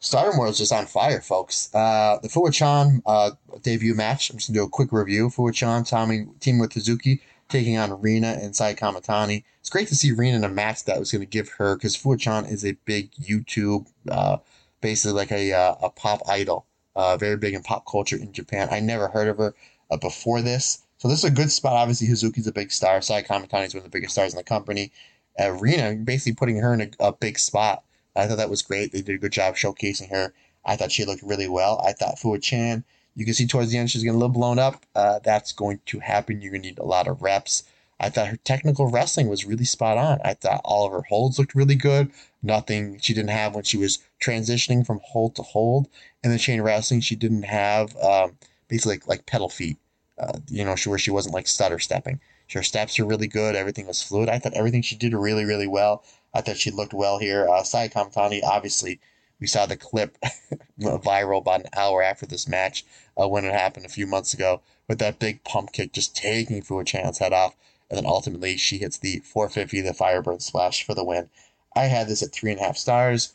Stardom World's just on fire, folks. Uh, the Fuwa-chan uh, debut match. I'm just gonna do a quick review. Fuwa-chan Tommy team with Hazuki taking on Rina and Sai Kamitani. It's great to see Rina in a match that was going to give her because Fuwa-chan is a big YouTube, uh, basically like a uh, a pop idol, uh, very big in pop culture in Japan. I never heard of her uh, before this, so this is a good spot. Obviously, Hazuki's a big star. Sai Kamitani is one of the biggest stars in the company. Uh, Rina basically putting her in a, a big spot. I thought that was great. They did a good job showcasing her. I thought she looked really well. I thought Fuwa-chan You can see towards the end she's getting a little blown up. Uh, that's going to happen. You're going to need a lot of reps. I thought her technical wrestling was really spot on. I thought all of her holds looked really good. Nothing she didn't have when she was transitioning from hold to hold. In the chain wrestling, she didn't have um, basically like, like pedal feet, uh, you know, where she wasn't like stutter stepping. Her steps are really good. Everything was fluid. I thought everything she did really, really well. I thought she looked well here. Uh, Kamitani, obviously, we saw the clip viral about an hour after this match uh, when it happened a few months ago with that big pump kick just taking Fu Chan's head off. And then ultimately she hits the 450, the Fireburn splash for the win. I had this at three and a half stars.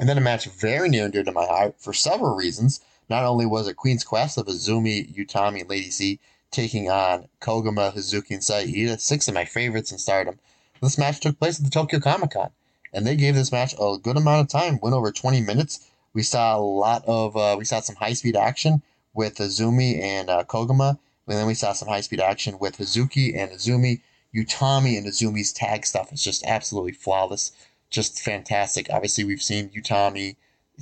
And then a match very near and dear to my heart for several reasons. Not only was it Queen's Quest of Azumi, Utami, Lady C taking on Koguma, Hazuki, and Saida, six of my favorites in stardom. This match took place at the Tokyo Comic Con and they gave this match a good amount of time. Went over 20 minutes. We saw a lot of uh, we saw some high speed action with Azumi and uh, Koguma, and then we saw some high speed action with Hazuki and Azumi. Utami and Azumi's tag stuff is just absolutely flawless, just fantastic. Obviously, we've seen Utami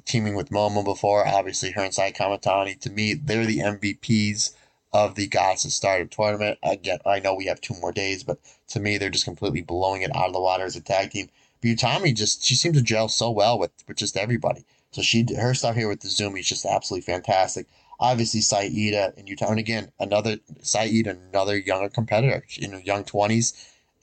teaming with Momo before. Obviously, her and Sai Kamitani. To me, they're the MVPs of the Goddesses Stardom tournament. Again, I know we have two more days, but to me, they're just completely blowing it out of the water as a tag team. Utami just she seems to gel so well with with just everybody. So she her stuff here with the Zoom is just absolutely fantastic. Obviously, Saida and Utami, and again another Saida, another younger competitor in her young twenties,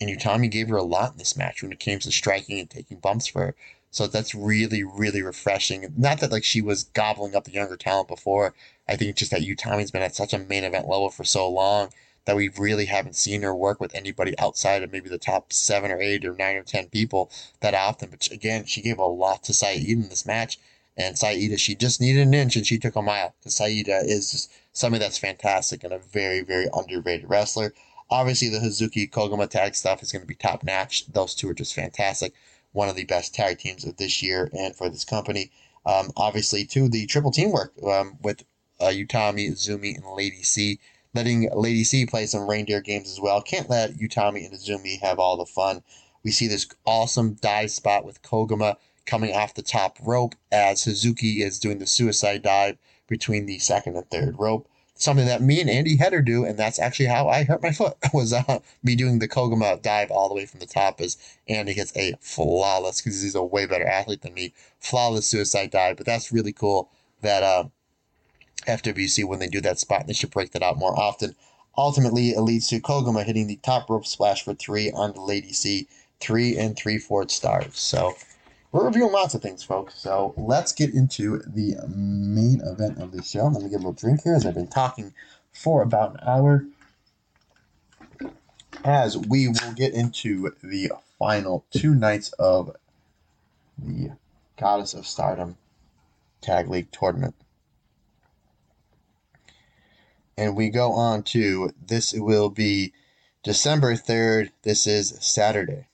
and Utami gave her a lot in this match when it came to striking and taking bumps for her. So that's really, really refreshing. Not that like she was gobbling up the younger talent before. I think it's just that Utami's been at such a main event level for so long that we really haven't seen her work with anybody outside of maybe the top seven or eight or nine or ten people that often. But again, she gave a lot to Saida in this match. And Saida, she just needed an inch and she took a mile. Because Saida is just somebody that's fantastic and a very, very underrated wrestler. Obviously, the Hazuki Koguma tag stuff is going to be top notch. Those two are just fantastic. One of the best tag teams of this year and for this company. Um, obviously, too, the triple teamwork um, with uh, Utami, Zumi, and Lady C letting Lady C play some reindeer games as well. Can't let Utami and Azumi have all the fun. We see this awesome dive spot with Koguma coming off the top rope as Hazuki is doing the suicide dive between the second and third rope. Something that me and Andy Header do, and that's actually how I hurt my foot, was uh, me doing the Koguma dive all the way from the top as Andy gets a flawless, because he's a way better athlete than me, flawless suicide dive. But that's really cool that uh, FWC when they do that spot. They should break that out more often. Ultimately, it leads to Koguma hitting the top rope splash for three on the Lady C, three and three fourth stars. So we're reviewing lots of things, folks. So let's get into the main event of the show. Let me get a little drink here as I've been talking for about an hour. As we will get into the final two nights of the Goddess of Stardom Tag League Tournament and we go on to this will be December 3rd. This is Saturday.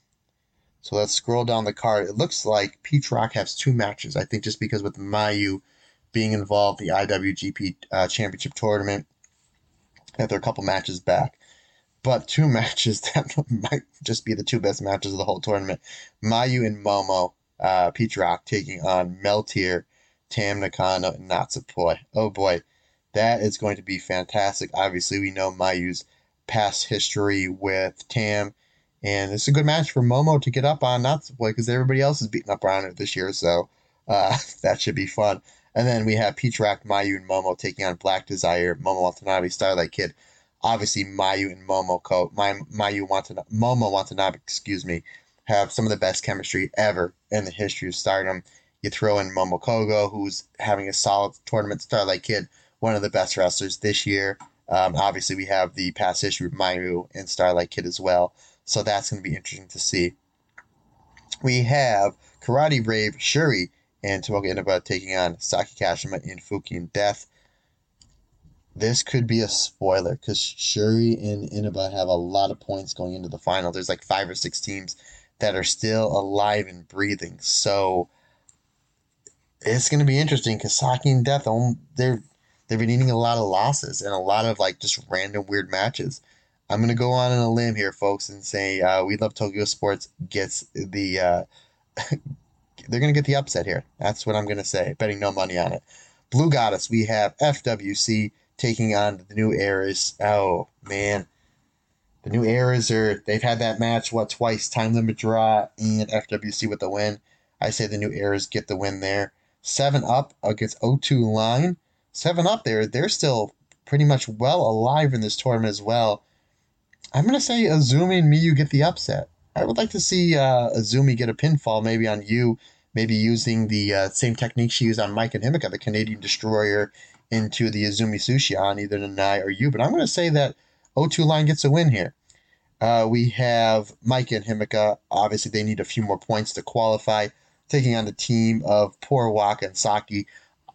So let's scroll down the card. It looks like Peach Rock has two matches. I think just because with Mayu being involved, the IWGP uh, Championship Tournament, that they're a couple matches back. But two matches that might just be the two best matches of the whole tournament. Mayu and Momo, uh, Peach Rock taking on Meltear, Tam Nakano, and Natsupoi. Oh boy that is going to be fantastic. Obviously, we know Mayu's past history with Tam, and it's a good match for Momo to get up on, not because everybody else is beating up around it this year, so uh, that should be fun. And then we have Peach Rock, Mayu, and Momo taking on Black Desire, Momo Watanabe, Starlight Kid. Obviously, Mayu and Momo, co- My, Mayu Watanabe, Momo Watanabe, excuse me, have some of the best chemistry ever in the history of Stardom. You throw in Momo Kohgo, who's having a solid tournament. Starlight Kid, one of the best wrestlers this year. Um, obviously, we have the past history of Mayu and Starlight Kid as well, so that's going to be interesting to see. We have Karate Brave Syuri and Tomoka Inaba taking on Saki Kashima in Fukiin Death. This could be a spoiler because Syuri and Inaba have a lot of points going into the final. There's like five or six teams that are still alive and breathing. So it's going to be interesting because Saki and Death, they're they've been eating a lot of losses and a lot of like just random weird matches. I'm gonna go on in a limb here, folks, and say uh, we love Tokyo Sports gets the uh, they're gonna get the upset here. That's what I'm gonna say. Betting no money on it, Blue Goddess, we have FWC taking on the New Eras. Oh, man. The New Eras are, they've had that match, what, twice, time limit draw, and FWC with the win. I say the New Eras get the win there. 7 up against O2 Line. 7 up there, they're still pretty much well alive in this tournament as well. I'm to say Azumi and Miyu get the upset. I would like to see uh, Azumi get a pinfall maybe on Yuu, maybe using the uh, same technique she used on Maika and Himeka, the Canadian Destroyer, into the Azumi Sushi on either Nanae or Yuu. But I'm to say that O2 line gets a win here. Uh, we have Maika and Himeka. Obviously, they need a few more points to qualify, taking on the team of Poor Waka and Saki.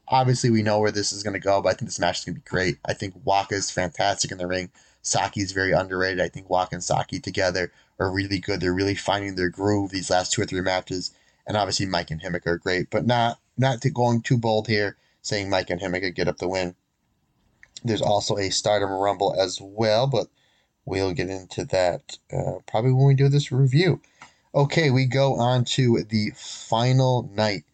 Obviously, we know where this is going to go, but I think this match is going to be great. I think Waka is fantastic in the ring. Saki is very underrated. I think Waka and Saki together are really good. They're really finding their groove these last two or three matches. And obviously, Maika and Himeka are great, but not not going too bold here, saying Maika and Himeka get up the win. There's also a Stardom Rumble as well, but we'll get into that uh, probably when we do this review. Okay, we go on to the final night.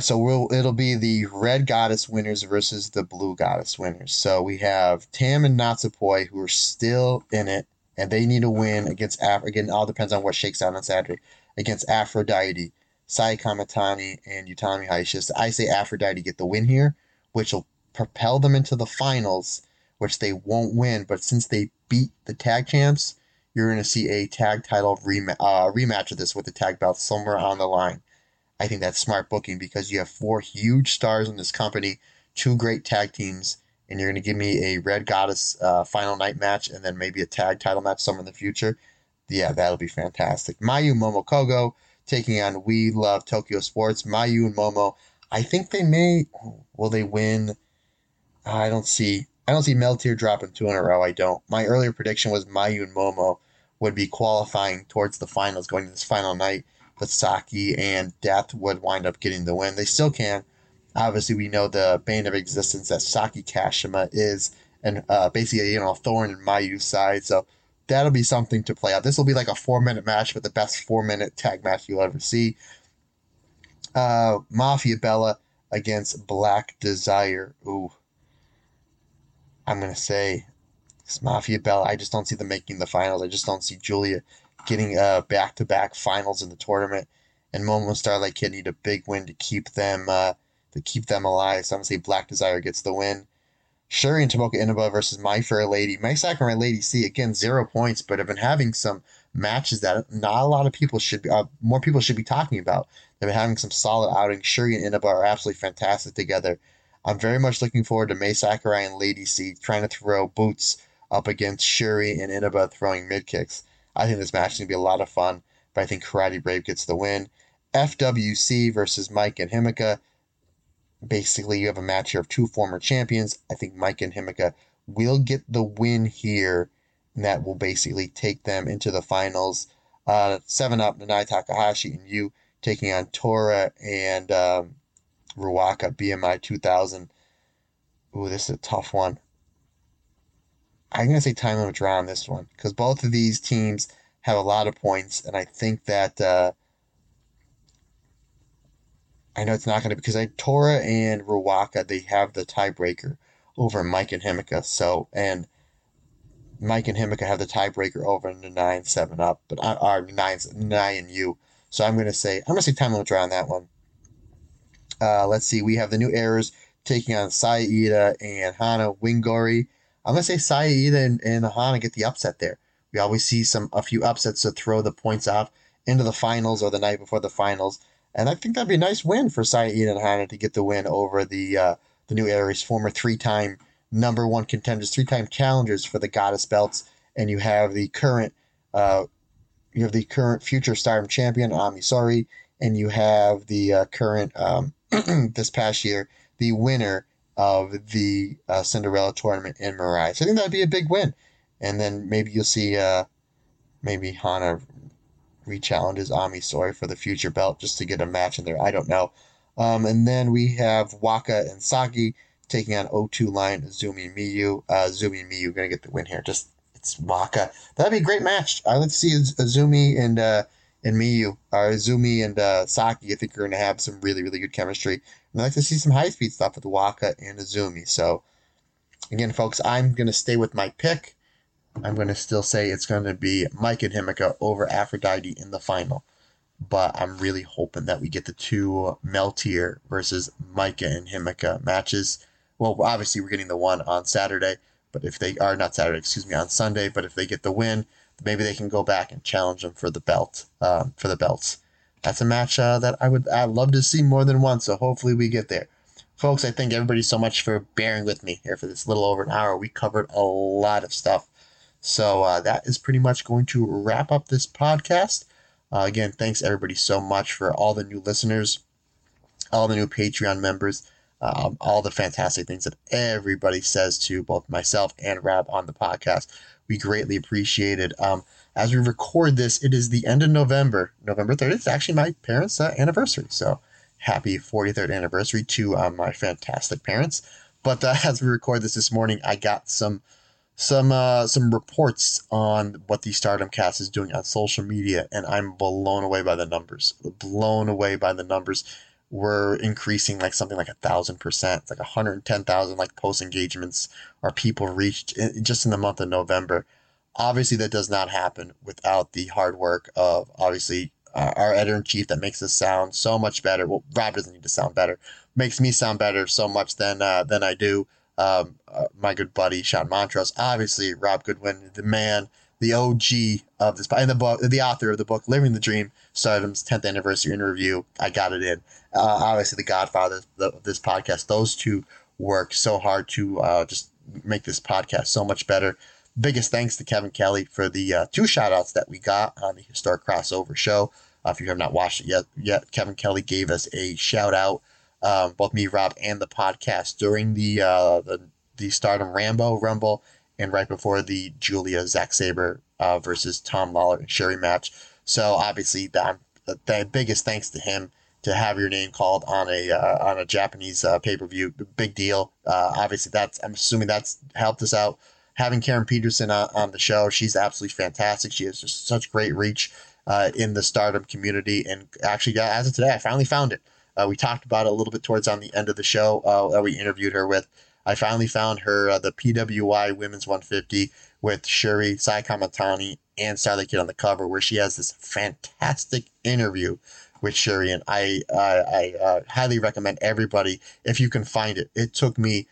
So we'll, it'll be the Red Goddess winners versus the Blue Goddess winners. So we have Tam and Natsupoi who are still in it, and they need a win against Af. Again, all depends on what shakes out on Saturday against Aphrodite, Sai Kamitani, and Utami Hayashishita. I say Aphrodite get the win here, which will propel them into the finals, which they won't win. But since they beat the tag champs, you're going to see a tag title rem- uh, rematch of this with the tag belt somewhere on the line. I think that's smart booking because you have four huge stars in this company, two great tag teams, and you're going to give me a Red Goddess uh, final night match and then maybe a tag title match somewhere in the future. Yeah, that'll be fantastic. Mayu Momo Kohgo taking on We Love Tokyo Sports. Mayu and Momo, I think they may. Will they win? I don't see. I don't see Meltear dropping two in a row. I don't. My earlier prediction was Mayu and Momo would be qualifying towards the finals going to this final night but Saki and Death would wind up getting the win. They still can. Obviously, we know the bane of existence that Saki Kashima is, and uh, basically, you know, thorn in Mayu's side. So that'll be something to play out. This will be like a four minute match, but the best four minute tag match you'll ever see. Uh, Mafia Bella against Black Desire. Ooh. I'm to say it's Mafia Bella. I just don't see them making the finals. I just don't see Giulia getting uh, back-to-back finals in the tournament, and Momo Starlight Kid need a big win to keep them uh, to keep them alive. So I'm gonna say Black Desire gets the win. Syuri and Tomoka Inaba versus My Fair Lady. Mai Sakurai Lady C again zero points, but have been having some matches that not a lot of people should be uh, more people should be talking about. They've been having some solid outings. Syuri and Inaba are absolutely fantastic together. I'm very much looking forward to Mai Sakurai and Lady C trying to throw boots up against Syuri and Inaba throwing mid kicks. I think this match is going to be a lot of fun, but I think Karate Brave gets the win. FWC versus Maika and Himeka. Basically, Yuu have a match here of two former champions. I think Maika and Himeka will get the win here, and that will basically take them into the finals. Uh, seven up, Nanae Takahashi and you taking on Tora and um, Ruaka BMI 2000. Ooh, this is a tough one. I'm going to say time limit draw on this one because both of these teams have a lot of points, and I think that uh, I know it's not going to because I Tora and Ruaka they have the tiebreaker over Maika and Himeka. So and Maika and Himeka have the tiebreaker over the nine seven up, but I are nine nine and you. So I'm going to say I'm going to say time limit draw on that one. Uh, let's see. We have the new errors taking on Saida and Hana Wingori. I'm gonna say Saida and, and Hana get the upset there. We always see some a few upsets to throw the points off into the finals or the night before the finals, and I think that'd be a nice win for Saida and Hana to get the win over the uh, the new Aries former three-time number one contenders, three-time challengers for the Goddess belts, and you have the current uh, you have the current future Stardom champion Ami Sohrei, and you have the uh, current um, this past year the winner of the uh, Cinderella tournament in Mirai. So I think that'd be a big win. And then maybe you'll see uh, maybe Hana re-challenges Ami Sohrei for the future belt just to get a match in there. I don't know. Um, and then we have Waka and Saki taking on O2 line Zumi and Miyu. Uh, Zumi and Miyu going to get the win here. Just it's Waka. That'd be a great match. I would see Azumi and uh, and Miyu, or Izumi and uh, Saki, I think are going to have some really, really good chemistry. I'd like to see some high speed stuff with Waka and Azumi. So, again, folks, I'm going to stay with my pick. I'm going to still say it's going to be Maika and Himeka over Aphrodite in the final. But I'm really hoping that we get the two Meltear versus Maika and Himeka matches. Well, obviously, we're getting the one on Saturday, but if they are not Saturday, excuse me, on Sunday, but if they get the win, maybe they can go back and challenge them for the belt, um, for the belts. That's a match uh, that I would I'd love to see more than once. So hopefully we get there, folks. I thank everybody so much for bearing with me here for this little over an hour. We covered a lot of stuff, so uh, that is pretty much going to wrap up this podcast. Uh, again, thanks everybody so much for all the new listeners, all the new Patreon members. Um, all the fantastic things that everybody says to both myself and Rab on the podcast we greatly appreciate it. Um, as we record this, it is the end of November, November 30th. It's actually my parents' uh, anniversary. So happy 43rd anniversary to um, my fantastic parents. But uh, as we record this this morning, I got some some uh, some reports on what the Stardom Cast is doing on social media, and I'm blown away by the numbers. Blown away by the numbers. We're increasing like something like a thousand percent. Like 110,000 like post engagements or people reached in, just in the month of November. Obviously, that does not happen without the hard work of obviously uh, our editor in chief that makes us sound so much better. Well, Rob doesn't need to sound better, makes me sound better so much than uh, than I do. Um, uh, my good buddy Sean Montrose, obviously Rob Goodwin, the man, the OG of this, and the book, the author of the book Living the Dream, Stardom's 10th anniversary in Review. I got it in. Uh, obviously, the Godfather of this podcast. Those two work so hard to uh, just make this podcast so much better. Biggest thanks to Kevin Kelly for the uh, two shout outs that we got on the Historic Crossover show. Uh, if you have not watched it yet, yet Kevin Kelly gave us a shout out, um, both me, Rob, and the podcast during the uh, the, the Stardom Rambo Rumble and right before the Giulia Zack Sabre uh, versus Tom Lawlor and Syuri match. So obviously, the, the biggest thanks to him to have your name called on a uh, on a Japanese uh, pay per view, big deal. Uh, obviously, that's I'm assuming that's helped us out. Having Karen Peterson on, on the show, she's absolutely fantastic. She has just such great reach uh, in the Stardom community, and actually, as of today, I finally found it. Uh, we talked about it a little bit towards on the end of the show uh, that we interviewed her with. I finally found her the PWI Women's 150 with Syuri Sai Kamitani and Starlight Kid on the cover, where she has this fantastic interview with Syuri, and I uh, I uh, highly recommend everybody if you can find it. It took me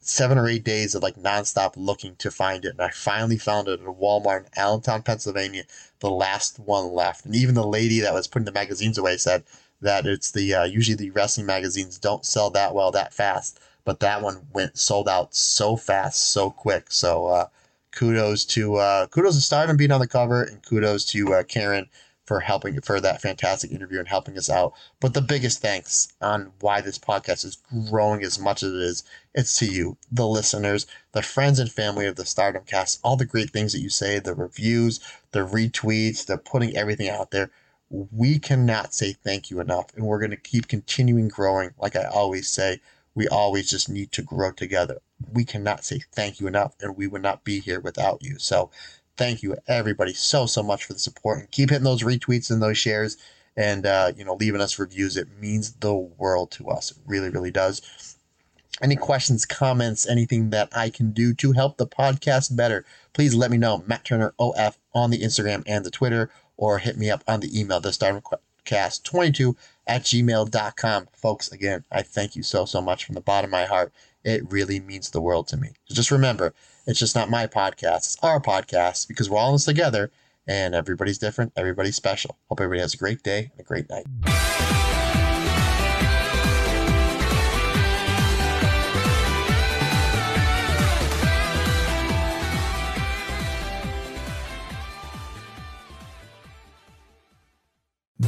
seven or eight days of like nonstop looking to find it, and I finally found it at a Walmart in Allentown, Pennsylvania, the last one left. And even the lady that was putting the magazines away said that it's the uh, usually the wrestling magazines don't sell that well that fast, but that one went sold out so fast, so quick. So uh, kudos to uh, kudos to Stardom being on the cover, and kudos to uh, Karen for helping for that fantastic interview and helping us out. But the biggest thanks on why this podcast is growing as much as it is, it's to you, the listeners, the friends and family of the Stardom Cast, all the great things that you say, the reviews, the retweets, the putting everything out there. We cannot say thank you enough, and we're going to keep continuing growing. Like I always say, we always just need to grow together. We cannot say thank you enough, and we would not be here without you. So, thank you everybody so so much for the support. And keep hitting those retweets and those shares. And uh, you know leaving us reviews it means the world to us. It really really does. Any questions comments anything that i can do to help the podcast better please let me know. Matt turner of on the instagram and the twitter or hit me up on the email the cast 22 at gmail.com folks again i thank you so so much from the bottom of my heart. It really means the world to me. So just remember it's just not my podcast, it's our podcast because we're all in this together and everybody's different, everybody's special. Hope everybody has a great day and a great night.